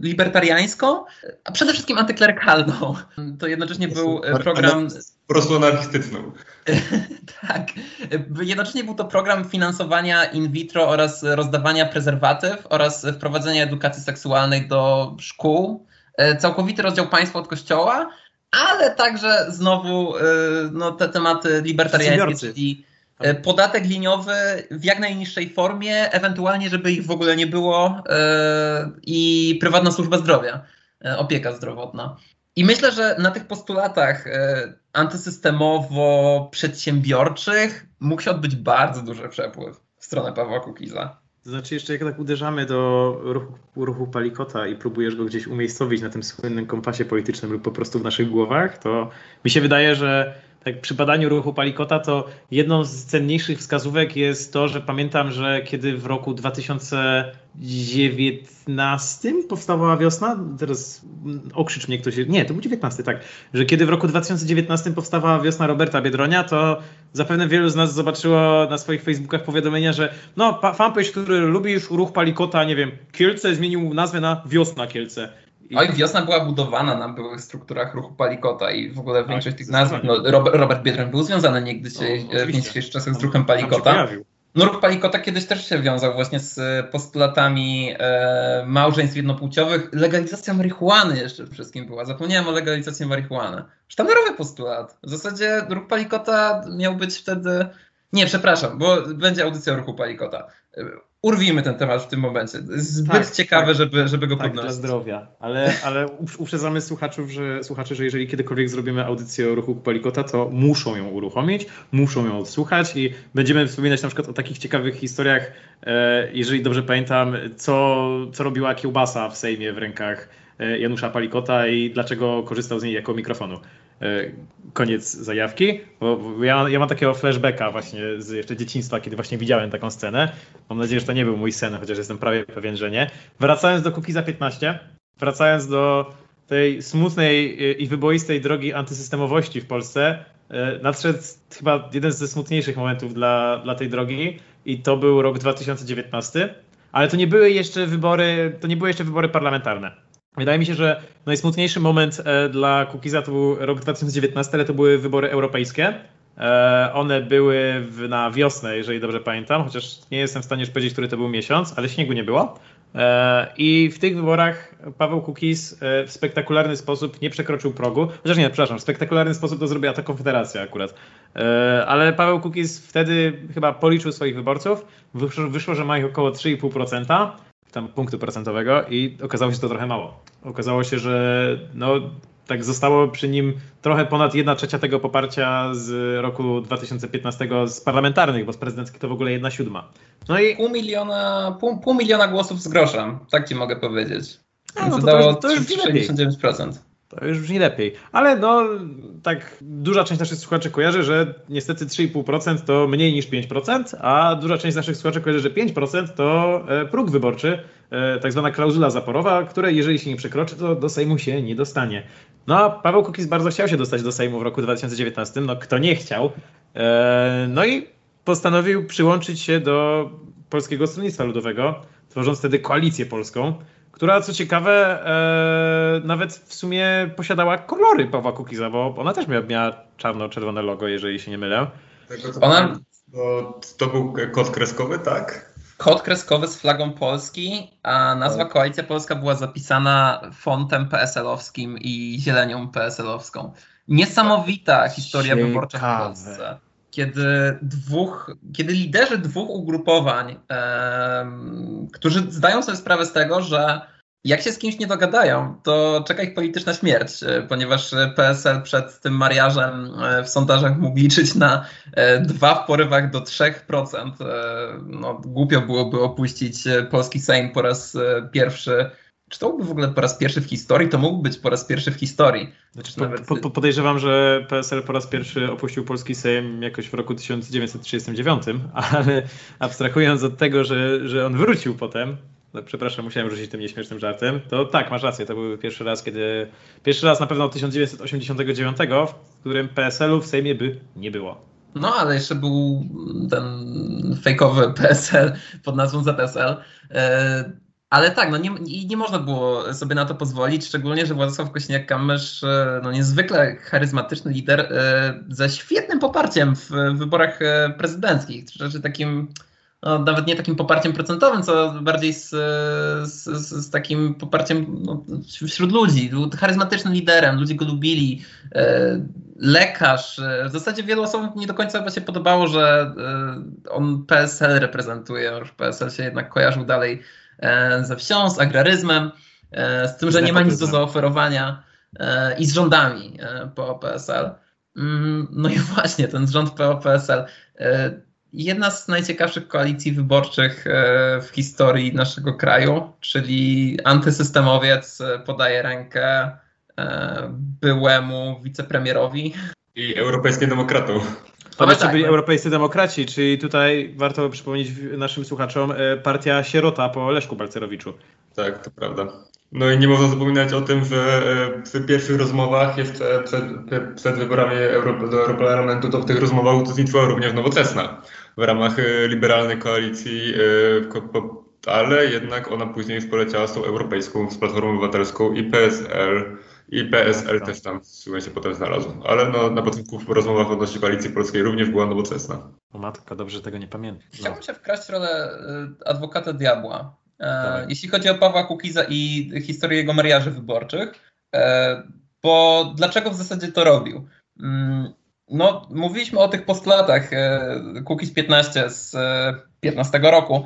libertariańską, a przede wszystkim antyklerykalną. To jednocześnie był program po prostu anarchistyczną. tak. Jednocześnie był to program finansowania in vitro oraz rozdawania prezerwatyw oraz wprowadzenia edukacji seksualnej do szkół. Całkowity rozdział państwa od kościoła, ale także znowu e, no, te tematy libertariańskie, czyli e, podatek liniowy w jak najniższej formie, ewentualnie, żeby ich w ogóle nie było i prywatna służba zdrowia, opieka zdrowotna. I myślę, że na tych postulatach antysystemowo-przedsiębiorczych mógł się odbyć bardzo duży przepływ w stronę Pawła Kukiza. To znaczy, jeszcze jak tak uderzamy do ruchu, ruchu Palikota i próbujesz go gdzieś umiejscowić na tym słynnym kompasie politycznym lub po prostu w naszych głowach, to mi się wydaje, że tak przy badaniu ruchu Palikota to jedną z cenniejszych wskazówek jest to, że pamiętam, że kiedy w roku 2019 powstawała wiosna, teraz okrzycz mnie ktoś, nie, to był 19, tak, że kiedy w roku 2019 powstawała wiosna Roberta Biedronia, to zapewne wielu z nas zobaczyło na swoich Facebookach powiadomienia, że no, fanpage, który lubi ruch Palikota, nie wiem, Kielce zmienił nazwę na Wiosna Kielce. I... Oj, wiosna była budowana na byłych strukturach ruchu Palikota i w ogóle tak, większość tych nazw, no, Robert, Biedroń był związany niegdyś no, w dzisiejszych czasach z ruchem Palikota. No ruch Palikota kiedyś też się wiązał właśnie z postulatami e, małżeństw jednopłciowych. Legalizacja marihuany jeszcze wszystkim była. Zapomniałem o legalizacji marihuany. Sztandarowy postulat. W zasadzie ruch Palikota miał być wtedy... Nie, przepraszam, bo będzie audycja o ruchu Palikota urwijmy ten temat w tym momencie. Zbyt tak, ciekawe, tak, żeby, żeby go tak, podnosić. dla zdrowia. Ale, ale uprzedzamy słuchaczów, że, słuchaczy, że jeżeli kiedykolwiek zrobimy audycję o ruchu Palikota, to muszą ją uruchomić, muszą ją odsłuchać i będziemy wspominać na przykład o takich ciekawych historiach, e, jeżeli dobrze pamiętam, co, co robiła kiełbasa w Sejmie w rękach e, Janusza Palikota i dlaczego korzystał z niej jako mikrofonu. E, koniec zajawki, bo ja, ja mam takiego flashbacka właśnie z jeszcze dzieciństwa, kiedy właśnie widziałem taką scenę. Mam nadzieję, że to nie był mój sen, chociaż jestem prawie pewien, że nie. Wracając do Kukiza 15, wracając do tej smutnej i wyboistej drogi antysystemowości w Polsce, e, nadszedł chyba jeden ze smutniejszych momentów dla, dla tej drogi i to był rok 2019, ale to nie były jeszcze wybory, to nie były jeszcze wybory parlamentarne. Wydaje mi się, że najsmutniejszy moment e, dla Kukiza to był rok 2019, ale to były wybory europejskie. E, one były na wiosnę, jeżeli dobrze pamiętam, chociaż nie jestem w stanie już powiedzieć, który to był miesiąc, ale śniegu nie było. E, I w tych wyborach Paweł Kukiz w spektakularny sposób nie przekroczył progu. Chociaż nie, przepraszam, w spektakularny sposób to zrobiła ta Konfederacja akurat. Ale Paweł Kukiz wtedy chyba policzył swoich wyborców. Wyszło, wyszło że ma ich około 3,5% tam punktu procentowego i okazało się to trochę mało. Okazało się, że no, tak zostało przy nim trochę ponad 1 trzecia tego poparcia z roku 2015 z parlamentarnych, bo z prezydenckich to w ogóle 1 siódma. No i pół miliona, pół, pół miliona głosów z groszem, tak ci mogę powiedzieć. No to, to, już, to już 69%. To już brzmi lepiej. Ale no, tak duża część naszych słuchaczy kojarzy, że niestety 3,5% to mniej niż 5%, a duża część naszych słuchaczy kojarzy, że 5% to e, próg wyborczy, e, tak zwana klauzula zaporowa, której jeżeli się nie przekroczy, to do Sejmu się nie dostanie. No a Paweł Kukiz bardzo chciał się dostać do Sejmu w roku 2019, no kto nie chciał. E, no i postanowił przyłączyć się do Polskiego Stronnictwa Ludowego, tworząc wtedy koalicję polską która co ciekawe e, nawet w sumie posiadała kolory Pawła Kukiza, bo ona też miała, miała czarno-czerwone logo, jeżeli się nie mylę. Ona... To, to był kod kreskowy, tak? Kod kreskowy z flagą Polski, a nazwa tak. Koalicja Polska była zapisana fontem PSL-owskim i zielenią PSL-owską. Niesamowita historia Ciekawe. wyborcza w Polsce kiedy dwóch, kiedy liderzy dwóch ugrupowań, którzy zdają sobie sprawę z tego, że jak się z kimś nie dogadają, to czeka ich polityczna śmierć, e, ponieważ PSL przed tym mariażem e, w sondażach mógł liczyć na e, dwa w porywach do 3%. No, głupio byłoby opuścić polski Sejm po raz pierwszy czy to byłby w ogóle po raz pierwszy w historii? To mógł być po raz pierwszy w historii. Znaczy, Nawet... po, po, podejrzewam, że PSL po raz pierwszy opuścił polski Sejm jakoś w roku 1939, ale abstrahując od tego, że, że on wrócił potem, no, przepraszam, musiałem rzucić tym nieśmiesznym żartem, to tak, masz rację, to był pierwszy raz, kiedy, pierwszy raz na pewno od 1989, w którym PSL-u w Sejmie by nie było. No, ale jeszcze był ten fejkowy PSL pod nazwą ZSL. Ale tak, no nie, nie można było sobie na to pozwolić, szczególnie, że Władysław Kośniak-Kamysz, e, no niezwykle charyzmatyczny lider e, ze świetnym poparciem w wyborach e, prezydenckich, czy takim, no, nawet nie takim poparciem procentowym, co bardziej z, z, z takim poparciem no, wśród ludzi. Był charyzmatycznym liderem, ludzie go lubili. Lekarz. W zasadzie wielu osobom nie do końca się podobało, że on PSL reprezentuje, już PSL się jednak kojarzył dalej ze wsią, z agraryzmem, e, z tym, że nie ma nic do zaoferowania e, i z rządami PO-PSL. Mm, no i właśnie, ten rząd PO-PSL. Jedna z najciekawszych koalicji wyborczych w historii naszego kraju, czyli antysystemowiec podaje rękę byłemu wicepremierowi. I europejskim demokratom. To jeszcze tak, byli no. europejscy demokraci, czyli tutaj warto przypomnieć naszym słuchaczom e, partia Sierota po Leszku Balcerowiczu. Tak, to prawda. No i nie można zapominać o tym, że e, w pierwszych rozmowach, jeszcze przed, przed wyborami Euro, do Europarlamentu, to w tych rozmowach uczestniczyła również Nowoczesna w ramach e, liberalnej koalicji, ale jednak ona później już poleciała z tą europejską, z Platformą Obywatelską i PSL i PSL też tam się potem znalazł. Ale no, na początku w rozmowach odnośnie koalicji polskiej również była nowoczesna. O matka, dobrze tego nie pamiętam. No. Chciałbym się wkraść w rolę y, adwokata diabła. E, jeśli chodzi o Pawła Kukiza i historię jego mariaży wyborczych, e, bo dlaczego w zasadzie to robił? Mm, no, mówiliśmy o tych postulatach e, Kukiz 15 z 15 roku.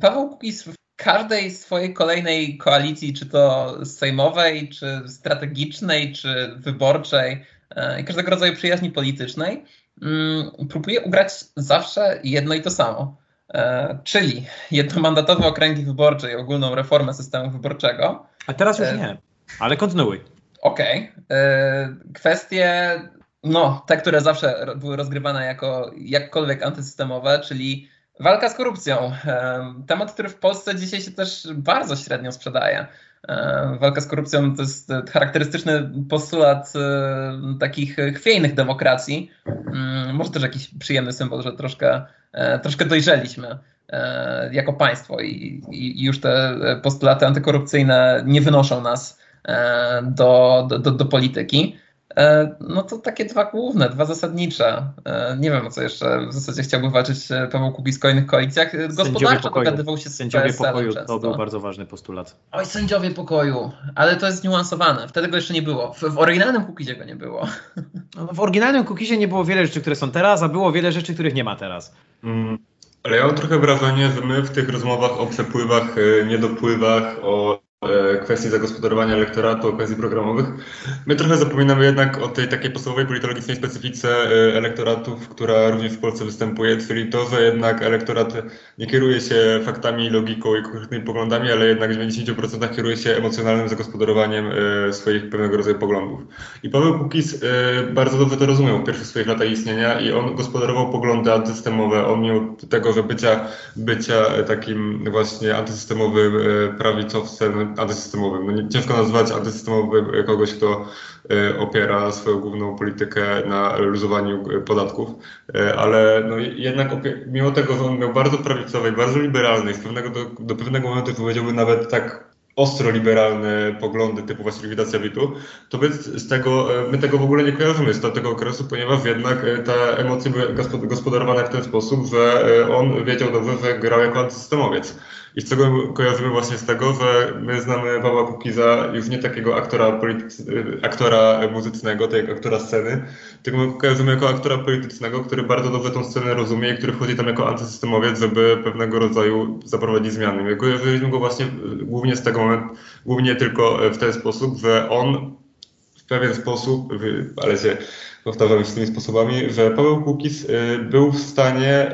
Paweł Kukiz w każdej swojej kolejnej koalicji, czy to sejmowej, czy strategicznej, czy wyborczej, e, każdego rodzaju przyjaźni politycznej, mm, próbuje ugrać zawsze jedno i to samo. E, czyli jednomandatowe okręgi wyborcze i ogólną reformę systemu wyborczego. A teraz już e, nie, ale kontynuuj. Okej. Okay. Kwestie, no, te, które zawsze były rozgrywane jako jakkolwiek antysystemowe, czyli Walka z korupcją. Temat, który w Polsce dzisiaj się też bardzo średnio sprzedaje. Walka z korupcją to jest charakterystyczny postulat takich chwiejnych demokracji. Mm, może też jakiś przyjemny symbol, że troszkę, e, troszkę dojrzeliśmy e, jako państwo i, i już te postulaty antykorupcyjne nie wynoszą nas e, do, do, do polityki. E, no to takie dwa główne, dwa zasadnicze. E, nie wiem, o co jeszcze w zasadzie chciałby walczyć e, Paweł Kukiz w kolejnych koalicjach. Gospodarczo dogadywał się z Sędziowie pokoju często. to był bardzo ważny postulat. Oj, sędziowie pokoju, ale to jest zniuansowane. Wtedy go jeszcze nie było. W, w oryginalnym Kukizie go nie było. No, w oryginalnym Kukizie nie było wiele rzeczy, które są teraz, a było wiele rzeczy, których nie ma teraz. Mm, ale ja mam trochę wrażenie, że my w tych rozmowach o przepływach, niedopływach, o kwestii zagospodarowania elektoratu, o kwestii programowych. My trochę zapominamy jednak o tej takiej podstawowej politologicznej specyfice e, elektoratów, która również w Polsce występuje, czyli to, że jednak elektorat nie kieruje się faktami, logiką i konkretnymi poglądami, ale jednak w 90% kieruje się emocjonalnym zagospodarowaniem e, swoich pewnego rodzaju poglądów. I Paweł Kukiz bardzo dobrze to rozumiał w pierwszych swoich latach istnienia i on gospodarował poglądy antysystemowe. On mimo tego, że bycia, bycia takim właśnie antysystemowym prawicowcem, antysystemowym. No ciężko nazwać antysystemowym kogoś, kto e, opiera swoją główną politykę na luzowaniu podatków, e, ale no jednak mimo tego, że on miał bardzo prawicowy, bardzo liberalny, z pewnego do, do pewnego momentu powiedziałbym nawet tak ostro liberalne poglądy typu właśnie likwidacja BIT-u, to my z tego, e, my tego w ogóle nie kojarzymy z tego okresu, ponieważ jednak te emocje były gospodarowane w ten sposób, że on wiedział dobrze, że grał jako antysystemowiec. I z tego kojarzymy właśnie z tego, że my znamy Pawła Kukiza już nie takiego aktora, aktora muzycznego, tak aktora sceny, tylko my kojarzymy jako aktora politycznego, który bardzo dobrze tą scenę rozumie i który wchodzi tam jako antysystemowiec, żeby pewnego rodzaju zaprowadzić zmiany. My kojarzyliśmy go właśnie głównie z tego momentu, głównie tylko w ten sposób, że on w pewien sposób, ale się powtarzam z tymi sposobami, że Paweł Kukiz y, był w stanie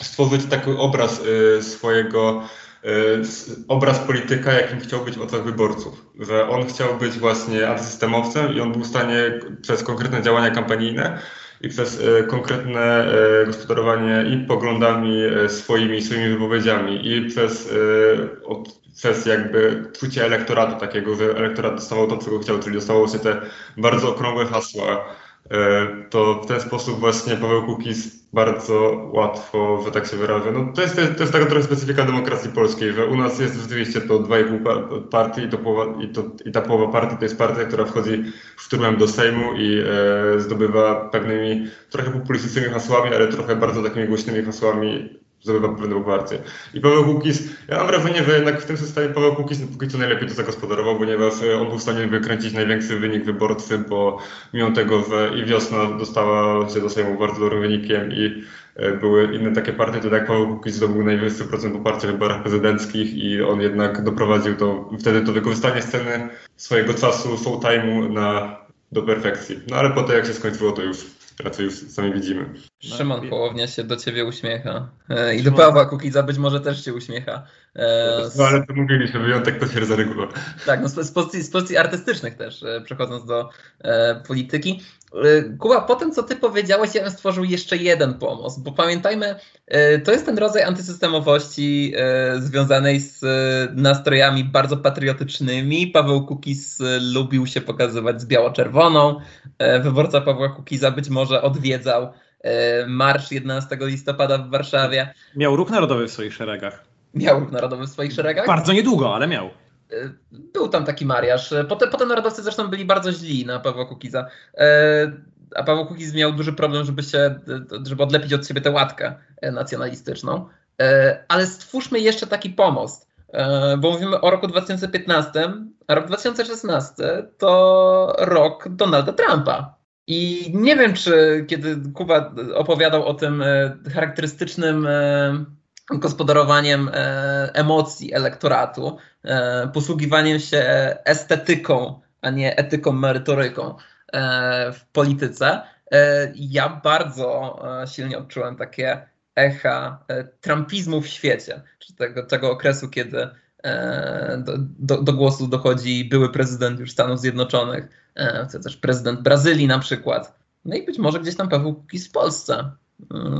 stworzyć taki obraz y, swojego, y, obraz polityka, jakim chciał być w oczach wyborców. Że on chciał być właśnie antysystemowcem i on był w stanie przez konkretne działania kampanijne i przez y, konkretne gospodarowanie i poglądami swoimi, swoimi wypowiedziami i przez, przez jakby czucie elektoratu takiego, że elektorat dostawał to, czego chciał, czyli dostało się te bardzo okrągłe hasła, to w ten sposób właśnie Paweł Kukiz bardzo łatwo, że tak się wyrażę. No, to, jest, to jest taka trochę specyfika demokracji polskiej, że u nas jest rzeczywiście to 2,5 partii i, to połowa, i, to, i ta połowa partii to jest partia, która wchodzi szturmem do Sejmu i e, zdobywa pewnymi trochę populistycznymi hasłami, ale trochę bardzo takimi głośnymi hasłami zdobywa pewne poparcie. I Paweł Kukiz, ja mam wrażenie, że jednak w tym systemie Paweł Kukiz póki co najlepiej to zagospodarował, ponieważ e, on był w stanie wykręcić największy wynik wyborczy, bo mimo tego, że i wiosna dostała się do Sejmu bardzo dobrym wynikiem i e, były inne takie partie, to tak Paweł Kukiz zdobył najwyższy procent poparcia w wyborach prezydenckich i on jednak doprowadził to, wtedy to wykorzystanie sceny swojego czasu, showtime'u na, do perfekcji. No ale potem jak się skończyło, to już raczej już sami widzimy. Szymon no, Hołownia się do ciebie uśmiecha. E, I do Pawła Kukiza być może też się uśmiecha. E, no ale to mówiliśmy, wyjątek potwierdza regułę. Tak, no z, pozycji, z pozycji artystycznych też, e, przechodząc do e, polityki. E, Kuba, po tym co ty powiedziałeś, ja bym stworzył jeszcze jeden pomost, bo pamiętajmy, e, to jest ten rodzaj antysystemowości związanej z nastrojami bardzo patriotycznymi. Paweł Kukiz lubił się pokazywać z biało-czerwoną. Wyborca Pawła Kukiza być może odwiedzał marsz 11 listopada w Warszawie. Miał ruch narodowy w swoich szeregach. Miał ruch narodowy w swoich szeregach? Bardzo niedługo, ale miał. E, był tam taki mariaż. Potem, potem narodowcy zresztą byli bardzo źli na Pawła Kukiza. E, a Paweł Kukiz miał duży problem, żeby się, żeby odlepić od siebie tę łatkę e, nacjonalistyczną. Ale stwórzmy jeszcze taki pomost, bo mówimy o roku 2015, a rok 2016 to rok Donalda Trumpa. I nie wiem, czy kiedy Kuba opowiadał o tym charakterystycznym gospodarowaniem e, emocji elektoratu, e, posługiwaniem się estetyką, a nie etyką, merytoryką e, w polityce. Ja bardzo silnie odczułem takie echa trumpizmu w świecie, czy tego, tego okresu, kiedy do, do, do, głosu dochodzi były prezydent już Stanów Zjednoczonych, też prezydent Brazylii na przykład. No i być może gdzieś tam Paweł Kukiz w Polsce.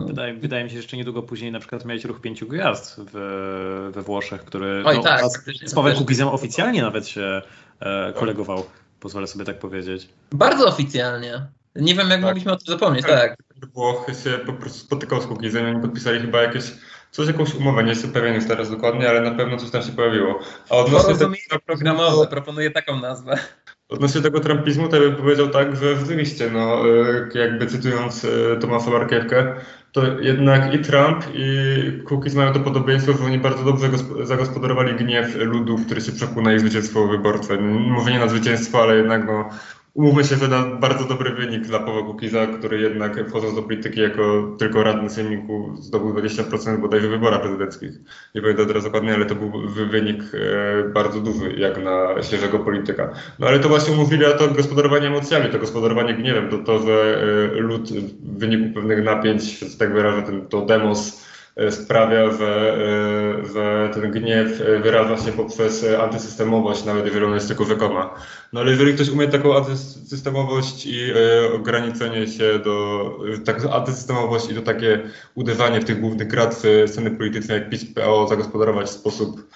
Wydaje, wydaje, mi się, że jeszcze niedługo później na przykład miałeś ruch pięciu gwiazd w, we Włoszech, który Oj, no, tak, z Pawłem Kukizem oficjalnie nawet się e, kolegował, pozwolę sobie tak powiedzieć. Bardzo oficjalnie. Nie wiem, jak tak. mogliśmy o tym zapomnieć, tak. Włochy się po prostu spotykał z Kukizem, oni podpisali chyba jakieś coś, jakąś umowę, nie jestem pewien już teraz dokładnie, ale na pewno coś tam się pojawiło. A odnośnie Porozumienie programowe, proponuję taką nazwę. Odnośnie tego trumpizmu, to ja bym powiedział tak, że rzeczywiście, no, e, jakby cytując e, Tomasa Markiewkę, to jednak i Trump, i Cookies mają to podobieństwo, że oni bardzo dobrze zagospodarowali gniew ludu, który się przekuł na ich zwycięstwo wyborcze. Może nie na zwycięstwo, ale jednak no, umówmy się, że na bardzo dobry wynik dla Pawła Kukiza, który jednak wchodząc do polityki jako tylko radny sejmiku zdobył 20% bodajże wyborach prezydenckich. Nie pamiętam teraz dokładnie, ale to był wynik e, bardzo duży jak na świeżego polityka. No ale to właśnie umożliwia to gospodarowanie emocjami, to gospodarowanie gniewem, to to, że e, lud w wyniku pewnych napięć, że tak wyrażę, ten, to demos sprawia, że, e, że ten gniew e, wyraża się poprzez antysystemowość, nawet jeżeli ona jest tylko rzekoma. No ale jeżeli ktoś umie taką antysystemowość i ograniczenie się do, taką antysystemowość i to takie uderzanie w tych głównych graczy sceny politycznej jak PiS, PO zagospodarować w sposób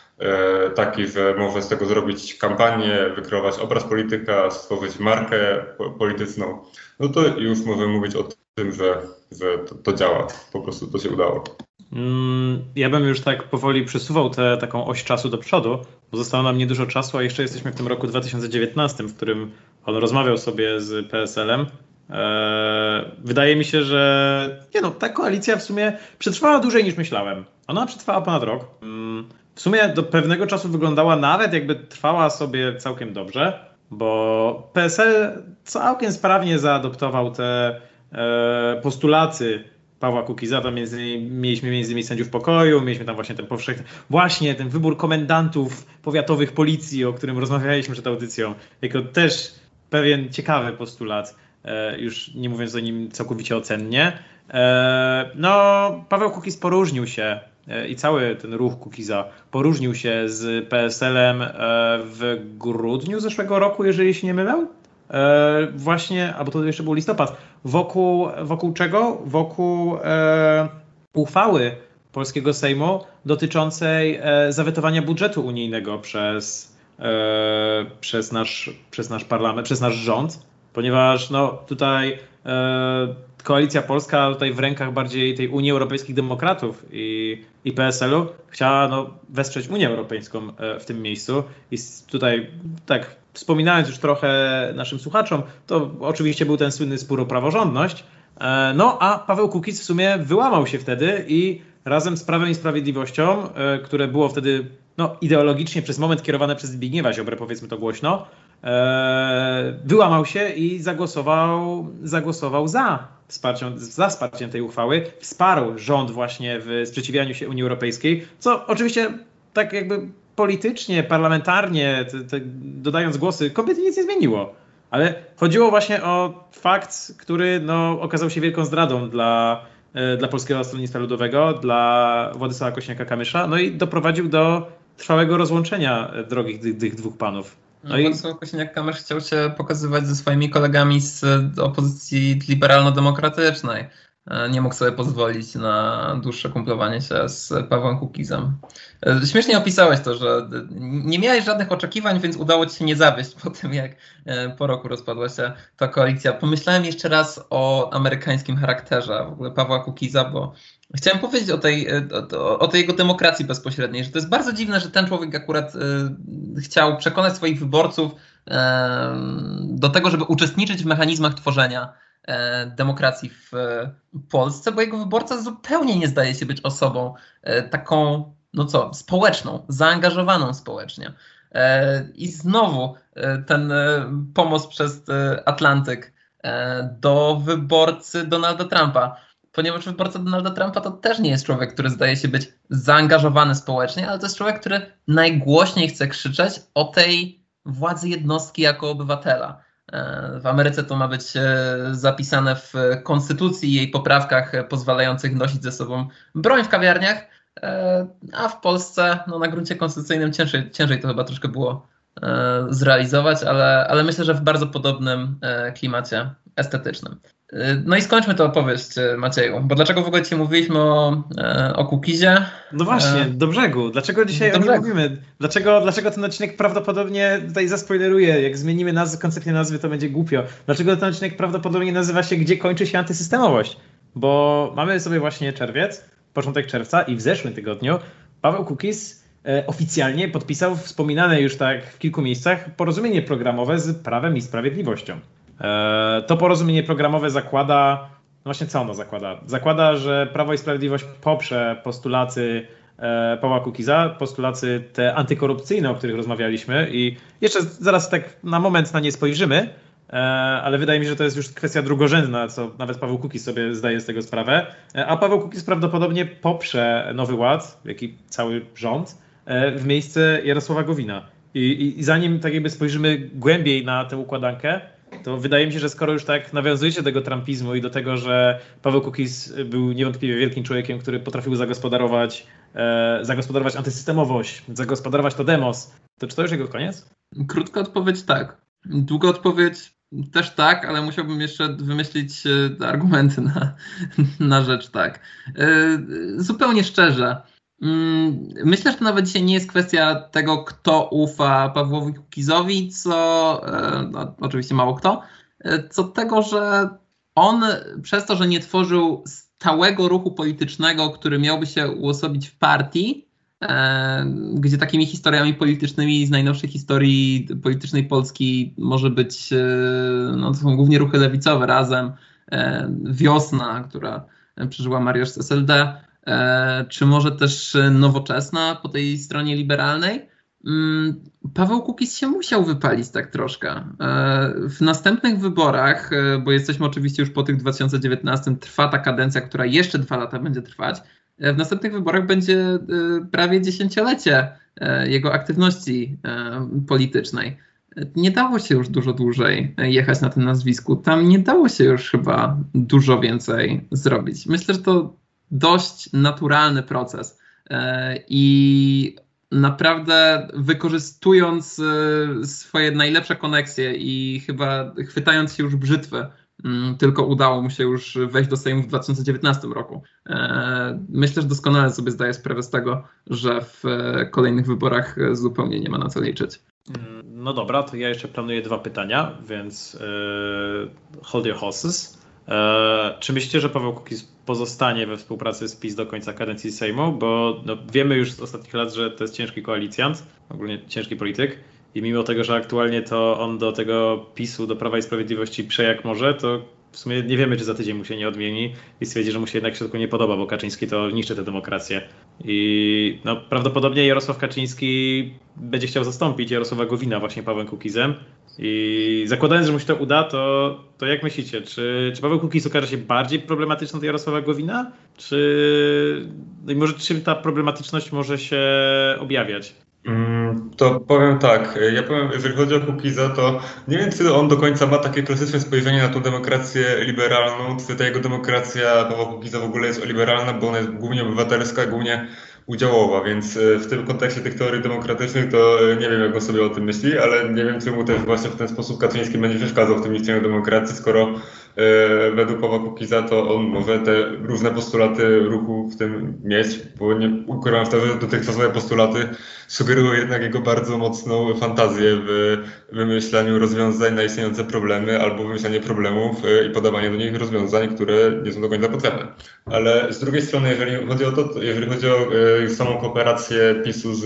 taki, że może z tego zrobić kampanię, wykreować obraz polityka, stworzyć markę polityczną, no to już możemy mówić o tym, że, że to, to działa, po prostu to się udało. Mm, ja bym już tak powoli przesuwał tę taką oś czasu do przodu, bo zostało nam niedużo czasu, a jeszcze jesteśmy w tym roku 2019, w którym on rozmawiał sobie z PSL-em. Eee, wydaje mi się, że nie no, ta koalicja w sumie przetrwała dłużej niż myślałem. Ona przetrwała ponad rok. Mm, w sumie do pewnego czasu wyglądała nawet jakby trwała sobie całkiem dobrze, bo PSL całkiem sprawnie zaadoptował te e, postulaty Pawła Kukiza, tam między, mieliśmy między innymi sędziów pokoju, mieliśmy tam właśnie ten powszechny, właśnie ten wybór komendantów powiatowych policji, o którym rozmawialiśmy przed audycją, jako też pewien ciekawy postulat, e, już nie mówiąc o nim całkowicie ocennie. E, no, Paweł Kukiz poróżnił się e, i cały ten ruch Kukiza poróżnił się z PSL-em w grudniu zeszłego roku, jeżeli się nie mylę. Właśnie, albo to jeszcze był listopad, wokół, wokół czego? Wokół e, uchwały polskiego Sejmu dotyczącej e, zawetowania budżetu unijnego przez, e, przez, nasz, przez nasz parlament, przez nasz rząd, ponieważ no, tutaj e, koalicja polska tutaj w rękach bardziej tej Unii Europejskich Demokratów i, i PSL-u chciała no, wesprzeć Unię Europejską e, w tym miejscu i tutaj tak wspominając już trochę naszym słuchaczom, to oczywiście był ten słynny spór o praworządność. E, no a Paweł Kukiz w sumie wyłamał się wtedy i razem z Prawem i Sprawiedliwością, e, które było wtedy no, ideologicznie przez moment kierowane przez Zbigniewa Ziobrę, powiedzmy to głośno, wyłamał się i zagłosował, zagłosował za wsparciem, za wsparciem tej uchwały, wsparł rząd właśnie w sprzeciwianiu się Unii Europejskiej, co oczywiście tak jakby politycznie, parlamentarnie, te, te, dodając głosy, kompletnie nic nie zmieniło. Ale chodziło właśnie o fakt, który no, okazał się wielką zdradą dla, e, dla Polskiego Stronnictwa Ludowego, dla Władysława Kośniaka-Kamysza, no i doprowadził do trwałego rozłączenia drogi tych, tych dwóch panów. No, no i Władysław Kośniak-Kamysz chciał się pokazywać ze swoimi kolegami z opozycji liberalno-demokratycznej. E, nie mógł sobie pozwolić na dłuższe kumplowanie się z Pawłem Kukizem. E, śmiesznie opisałeś to, że nie miałeś żadnych oczekiwań, więc udało ci się nie zawieść po tym, jak e, po roku rozpadła się ta koalicja. Pomyślałem jeszcze raz o amerykańskim charakterze w ogóle Pawła Kukiza, bo chciałem powiedzieć o tej, o, o tej jego demokracji bezpośredniej, że to jest bardzo dziwne, że ten człowiek akurat chciał przekonać swoich wyborców do tego, żeby uczestniczyć w mechanizmach tworzenia E, demokracji w Polsce, bo jego wyborca zupełnie nie zdaje się być osobą e, taką, no co, społeczną, zaangażowaną społecznie. E, I znowu ten pomost przez Atlantyk do wyborcy Donalda Trumpa. Ponieważ wyborca Donalda Trumpa to też nie jest człowiek, który zdaje się być zaangażowany społecznie, ale to jest człowiek, który najgłośniej chce krzyczeć o tej władzy jednostki jako obywatela. E, w Ameryce to ma być e, zapisane w konstytucji i jej poprawkach pozwalających nosić ze sobą broń w kawiarniach, e, a w Polsce no, na gruncie konstytucyjnym ciężej, ciężej to chyba troszkę było zrealizować, ale, ale myślę, że w bardzo podobnym klimacie estetycznym. No i skończmy tę opowieść, e, Macieju, bo dlaczego w ogóle dzisiaj mówiliśmy o, e, o Kukizie? No właśnie, e, do brzegu. Dlaczego dzisiaj do o nim mówimy? Dlaczego, dlaczego ten odcinek prawdopodobnie tutaj zaspoileruje, jak zmienimy nazwę, koncepcję nazwy, to będzie głupio. Dlaczego ten odcinek prawdopodobnie nazywa się Gdzie kończy się antysystemowość? Bo mamy sobie właśnie czerwiec, początek czerwca i w zeszłym tygodniu Paweł Kukiz oficjalnie podpisał wspominane już tak w kilku miejscach porozumienie programowe z Prawem i Sprawiedliwością. E, to porozumienie programowe zakłada, no właśnie co ono zakłada? Zakłada, że Prawo i Sprawiedliwość poprze postulaty e, Pawła Kukiza, postulaty te antykorupcyjne, o których rozmawialiśmy i jeszcze zaraz tak na moment na nie spojrzymy, e, ale wydaje mi się, że to jest już kwestia drugorzędna, co nawet Paweł Kukiz sobie zdaje z tego sprawę. A Paweł Kukiz prawdopodobnie poprze Nowy Ład, jak i cały rząd, w miejsce Jarosława Gowina. I, i, I zanim tak jakby spojrzymy głębiej na tę układankę, to wydaje mi się, że skoro już tak nawiązujecie do tego trumpizmu i do tego, że Paweł Kukiz był niewątpliwie wielkim człowiekiem, który potrafił zagospodarować, e, zagospodarować antysystemowość, zagospodarować to demos, to czy to już jego koniec? Krótka odpowiedź tak. Długa odpowiedź też tak, ale musiałbym jeszcze wymyślić e, argumenty na, na rzecz tak. E, zupełnie szczerze. Mm, myślę, że to nawet dzisiaj nie jest kwestia tego, kto ufa Pawłowi Kukizowi, co e, no, oczywiście mało kto, e, co tego, że on przez to, że nie tworzył stałego ruchu politycznego, który miałby się uosobić w partii, e, gdzie takimi historiami politycznymi z najnowszej historii politycznej Polski może być, no to są głównie ruchy lewicowe razem, Wiosna, która przeżyła Mariusz z SLD, czy może też nowoczesna po tej stronie liberalnej. Mm, Paweł Kukiz się musiał wypalić tak troszkę. E, w następnych wyborach, e, bo jesteśmy oczywiście już po tych 2019, trwa ta kadencja, która jeszcze dwa lata będzie trwać. W następnych wyborach będzie prawie dziesięciolecie jego aktywności politycznej. Nie dało się już dużo dłużej jechać na tym nazwisku. Tam nie dało się już chyba dużo więcej zrobić. Myślę, że to dość naturalny proces. E, I naprawdę wykorzystując e, swoje najlepsze koneksje i chyba chwytając się już brzytwy, mm, tylko udało mu się już wejść do Sejmu w 2019 roku. E, myślę, że doskonale sobie zdaję sprawę z tego, że w kolejnych wyborach zupełnie nie ma na co liczyć. No dobra, to ja jeszcze planuję dwa pytania, więc hold your horses. Czy myślicie, że Paweł Kukiz pozostanie we współpracy z PiS do końca kadencji Sejmu? Bo no, wiemy już z ostatnich lat, że to jest ciężki koalicjant, ogólnie ciężki polityk. I mimo tego, że aktualnie to on do tego PiSu, do Prawa i Sprawiedliwości prze jak może, to w sumie nie wiemy, czy za tydzień mu się nie odmieni i stwierdzi, że mu się jednak w środku nie podoba, bo Kaczyński to niszczy tę demokrację. I no, prawdopodobnie Jarosław Kaczyński będzie chciał zastąpić Jarosława Gowina właśnie Pawłem Kukizem. I zakładając, że mu się to uda, to, to jak myślicie, czy, czy Paweł Kukiz okaże się bardziej problematyczny od Jarosława Gowina? Czy no i może czym ta problematyczność może się objawiać? Mm, to powiem tak, ja powiem, jeżeli chodzi o Kukiza, to nie wiem, czy on do końca ma takie klasyczne spojrzenie na tą demokrację liberalną, czy ta jego demokracja Pawła Kukiza w ogóle jest liberalna, bo ona jest głównie obywatelska, głównie udziałowa, więc e, w tym kontekście tych teorii demokratycznych to e, nie wiem, jak on sobie o tym myśli, ale nie wiem, czy mu też właśnie w ten sposób Kaczyński będzie przeszkadzał w tym niszczeniu demokracji, skoro według Pawła Kukiza to on może te różne postulaty ruchu w tym mieć, bo nie ukrywam w to, że dotychczasowe postulaty sugerują jednak jego bardzo mocną fantazję w wymyślaniu rozwiązań na istniejące problemy albo wymyślanie problemów i podawanie do nich rozwiązań, które nie są do końca potrzebne. Ale z drugiej strony, jeżeli chodzi o to, jeżeli chodzi o samą kooperację PiSu z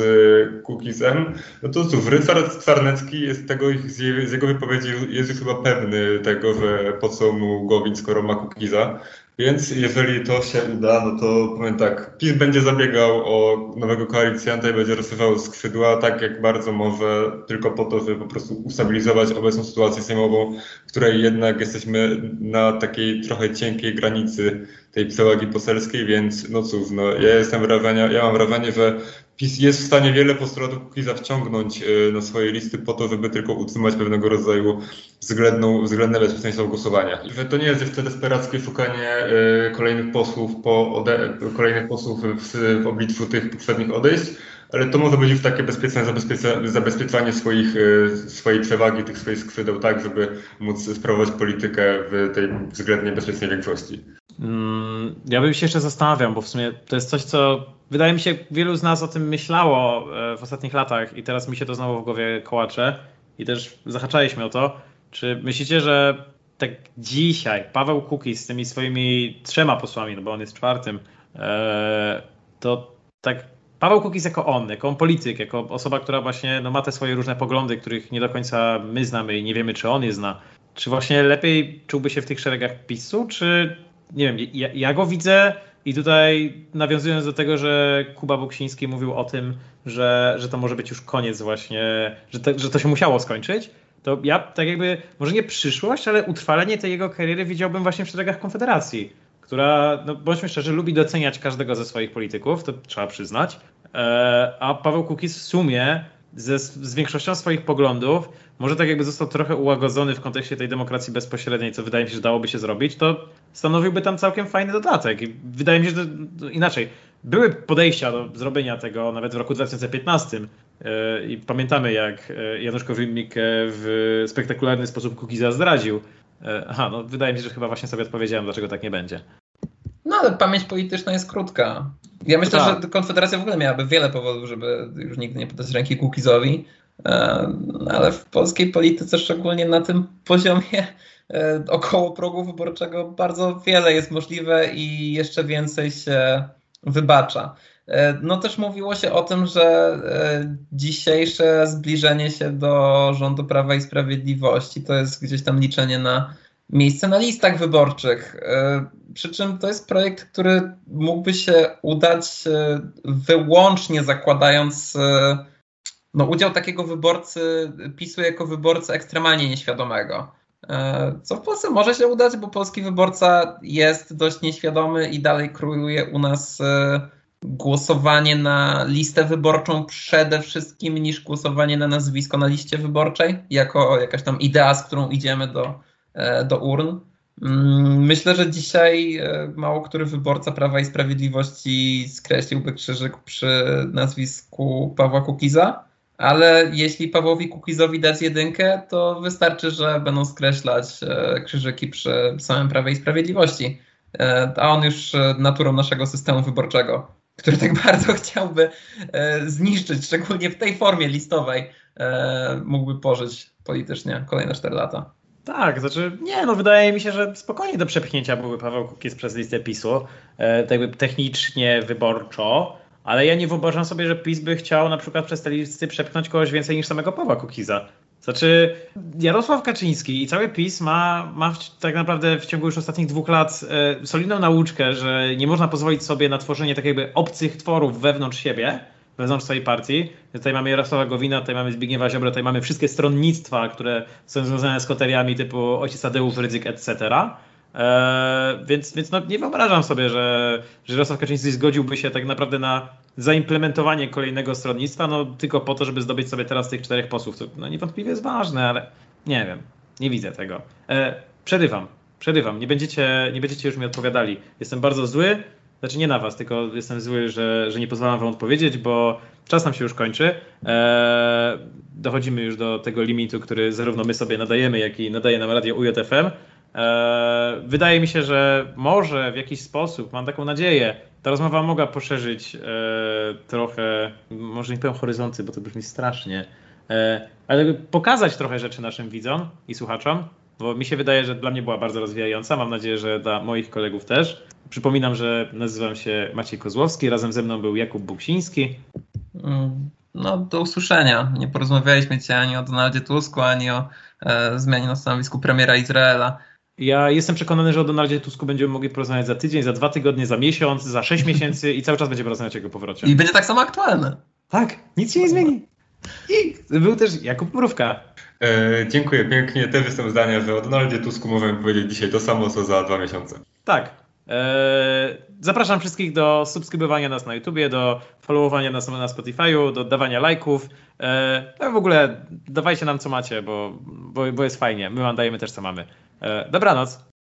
Kukizem, no to cóż, Ryszard Czarnecki jest tego, z jego wypowiedzi jest już chyba pewny tego, że po co mu Gowin, skoro ma Kukiza. Więc jeżeli to się uda, no to powiem tak, PiS będzie zabiegał o nowego koalicjanta i będzie rozsywał skrzydła tak jak bardzo może, tylko po to, żeby po prostu ustabilizować obecną sytuację sejmową, w której jednak jesteśmy na takiej trochę cienkiej granicy tej przewagi poselskiej, więc no cóż, no ja jestem wrażenia, ja mam wrażenie, że PiS jest w stanie wiele postulatów Kukiza wciągnąć y, na swoje listy po to, żeby tylko utrzymać pewnego rodzaju względną, względne bezpieczeństwo w głosowaniach. Że to nie jest jeszcze desperackie szukanie y, kolejnych posłów po ode, kolejnych posłów w, w obliczu tych poprzednich odejść, ale to może być już takie bezpieczne zabezpieczanie swoich, y, swojej przewagi, tych swoich skrzydeł, tak, żeby móc sprawować politykę w tej względnie bezpiecznej większości. Mm, ja bym się jeszcze zastanawiał, bo w sumie to jest coś, co wydaje mi się, wielu z nas o tym myślało e, w ostatnich latach i teraz mi się to znowu w głowie kołacze i też zahaczaliśmy o to. Czy myślicie, że tak dzisiaj Paweł Kukiz z tymi swoimi trzema posłami, no bo on jest czwartym, e, to tak Paweł Kukiz jako on, jako on polityk, jako osoba, która właśnie no, ma te swoje różne poglądy, których nie do końca my znamy i nie wiemy, czy on je zna. Czy właśnie lepiej czułby się w tych szeregach PiSu, czy nie wiem, ja, ja go widzę i tutaj nawiązując do tego, że Kuba Buksiński mówił o tym, że, że to może być już koniec właśnie, że to, że to się musiało skończyć, to ja tak jakby, może nie przyszłość, ale utrwalenie tej jego kariery widziałbym właśnie w szeregach Konfederacji, która, no bądźmy szczerzy, lubi doceniać każdego ze swoich polityków, to trzeba przyznać, e, a Paweł Kukiz w sumie ze, z większością swoich poglądów, może tak jakby został trochę ułagodzony w kontekście tej demokracji bezpośredniej, co wydaje mi się, że dałoby się zrobić, to stanowiłby tam całkiem fajny dodatek. I wydaje mi się, że to, inaczej. Były podejścia do zrobienia tego nawet w roku 2015 yy, i pamiętamy jak e, Janusz Korwin-Mikke w spektakularny sposób Kukiza zdradził. Yy, aha, no wydaje mi się, że chyba właśnie sobie odpowiedziałem, dlaczego tak nie będzie. No ale pamięć polityczna jest krótka. Ja myślę, tak. że Konfederacja w ogóle miałaby wiele powodów, żeby już nigdy nie podać ręki Kukizowi, e, ale w polskiej polityce, szczególnie na tym poziomie e, około progu wyborczego, bardzo wiele jest możliwe i jeszcze więcej się wybacza. E, no też mówiło się o tym, że dzisiejsze zbliżenie się do rządu Prawa i Sprawiedliwości to jest gdzieś tam liczenie na miejsce na listach wyborczych. E, przy czym to jest projekt, który mógłby się udać e, wyłącznie zakładając e, no, udział takiego wyborcy PiSu jako wyborcy ekstremalnie nieświadomego. Co w Polsce może się udać, bo polski wyborca jest dość nieświadomy i dalej króluje u nas głosowanie na listę wyborczą przede wszystkim niż głosowanie na nazwisko na liście wyborczej, jako jakaś tam idea, z którą idziemy do, do urn. Mm, myślę, że dzisiaj e, mało który wyborca Prawa i Sprawiedliwości skreśliłby krzyżyk przy nazwisku Pawła Kukiza, ale jeśli Pawłowi Kukizowi dać jedynkę, to wystarczy, że będą skreślać e, krzyżyki przy samym Prawie i Sprawiedliwości. A on już naturą naszego systemu wyborczego, który tak bardzo chciałby zniszczyć, szczególnie w tej formie listowej, mógłby pożyć politycznie kolejne 4 lata. Tak, znaczy nie, no wydaje mi się, że spokojnie do przepchnięcia byłby Paweł Kukiz przez listę PiSu, e, tak jakby technicznie, wyborczo, ale ja nie wyobrażam sobie, że PiS by chciał na przykład przez te listy przepchnąć kogoś więcej niż samego Pawła Kukiza. Znaczy Jarosław Kaczyński i cały PiS ma, ma tak naprawdę w ciągu już ostatnich dwóch lat e, solidną nauczkę, że nie można pozwolić sobie na tworzenie tak jakby obcych tworów wewnątrz siebie, wewnątrz swojej partii. Tutaj mamy Jarosława Gowina, tutaj mamy Zbigniewa Ziobro, tutaj mamy wszystkie stronnictwa, które są związane z koteriami typu ojciec Tadeusz Rydzyk, etc. Eee, więc więc no, nie wyobrażam sobie, że, że Jarosław Kaczyński zgodziłby się tak naprawdę na zaimplementowanie kolejnego stronnictwa, no tylko po to, żeby zdobyć sobie teraz tych czterech posłów. To no, niewątpliwie jest ważne, ale nie wiem, nie widzę tego. Eee, przerywam, przerywam, nie będziecie, nie będziecie już mi odpowiadali. Jestem bardzo zły, znaczy nie na was, tylko jestem zły, że, że nie pozwalam wam odpowiedzieć, bo czas nam się już kończy. Eee, dochodzimy już do tego limitu, który zarówno my sobie nadajemy, jak i nadaje nam radio UJFM. Eee, wydaje mi się, że może w jakiś sposób, mam taką nadzieję, ta rozmowa mogła poszerzyć eee, trochę, może nie powiem horyzonty, bo to brzmi strasznie, eee, ale pokazać trochę rzeczy naszym widzom i słuchaczom, bo mi się wydaje, że dla mnie była bardzo rozwijająca. Mam nadzieję, że dla moich kolegów też. Przypominam, że nazywam się Maciej Kozłowski, razem ze mną był Jakub Buksiński. Mm, no, do usłyszenia. Nie porozmawialiśmy dzisiaj ani o Donaldzie Tusku, ani o e, zmianie na stanowisku premiera Izraela. Ja jestem przekonany, że o Donaldzie Tusku będziemy mogli porozmawiać za tydzień, za dwa tygodnie, za miesiąc, za sześć miesięcy i cały czas będziemy rozmawiać o jego powrocie. I będzie tak samo aktualne. Tak, nic się nie zmieni. I był też Jakub Mrówka. E, dziękuję pięknie. Też jestem zdania, że o Donaldzie Tusku możemy powiedzieć dzisiaj to samo, co za dwa miesiące. Tak. E, zapraszam wszystkich do subskrybowania nas na YouTubie, do followowania nas na Spotify'u, do dawania lajków. E, no w ogóle dawajcie nam co macie, bo, bo, bo jest fajnie. My wam dajemy też co mamy. E, dobranoc.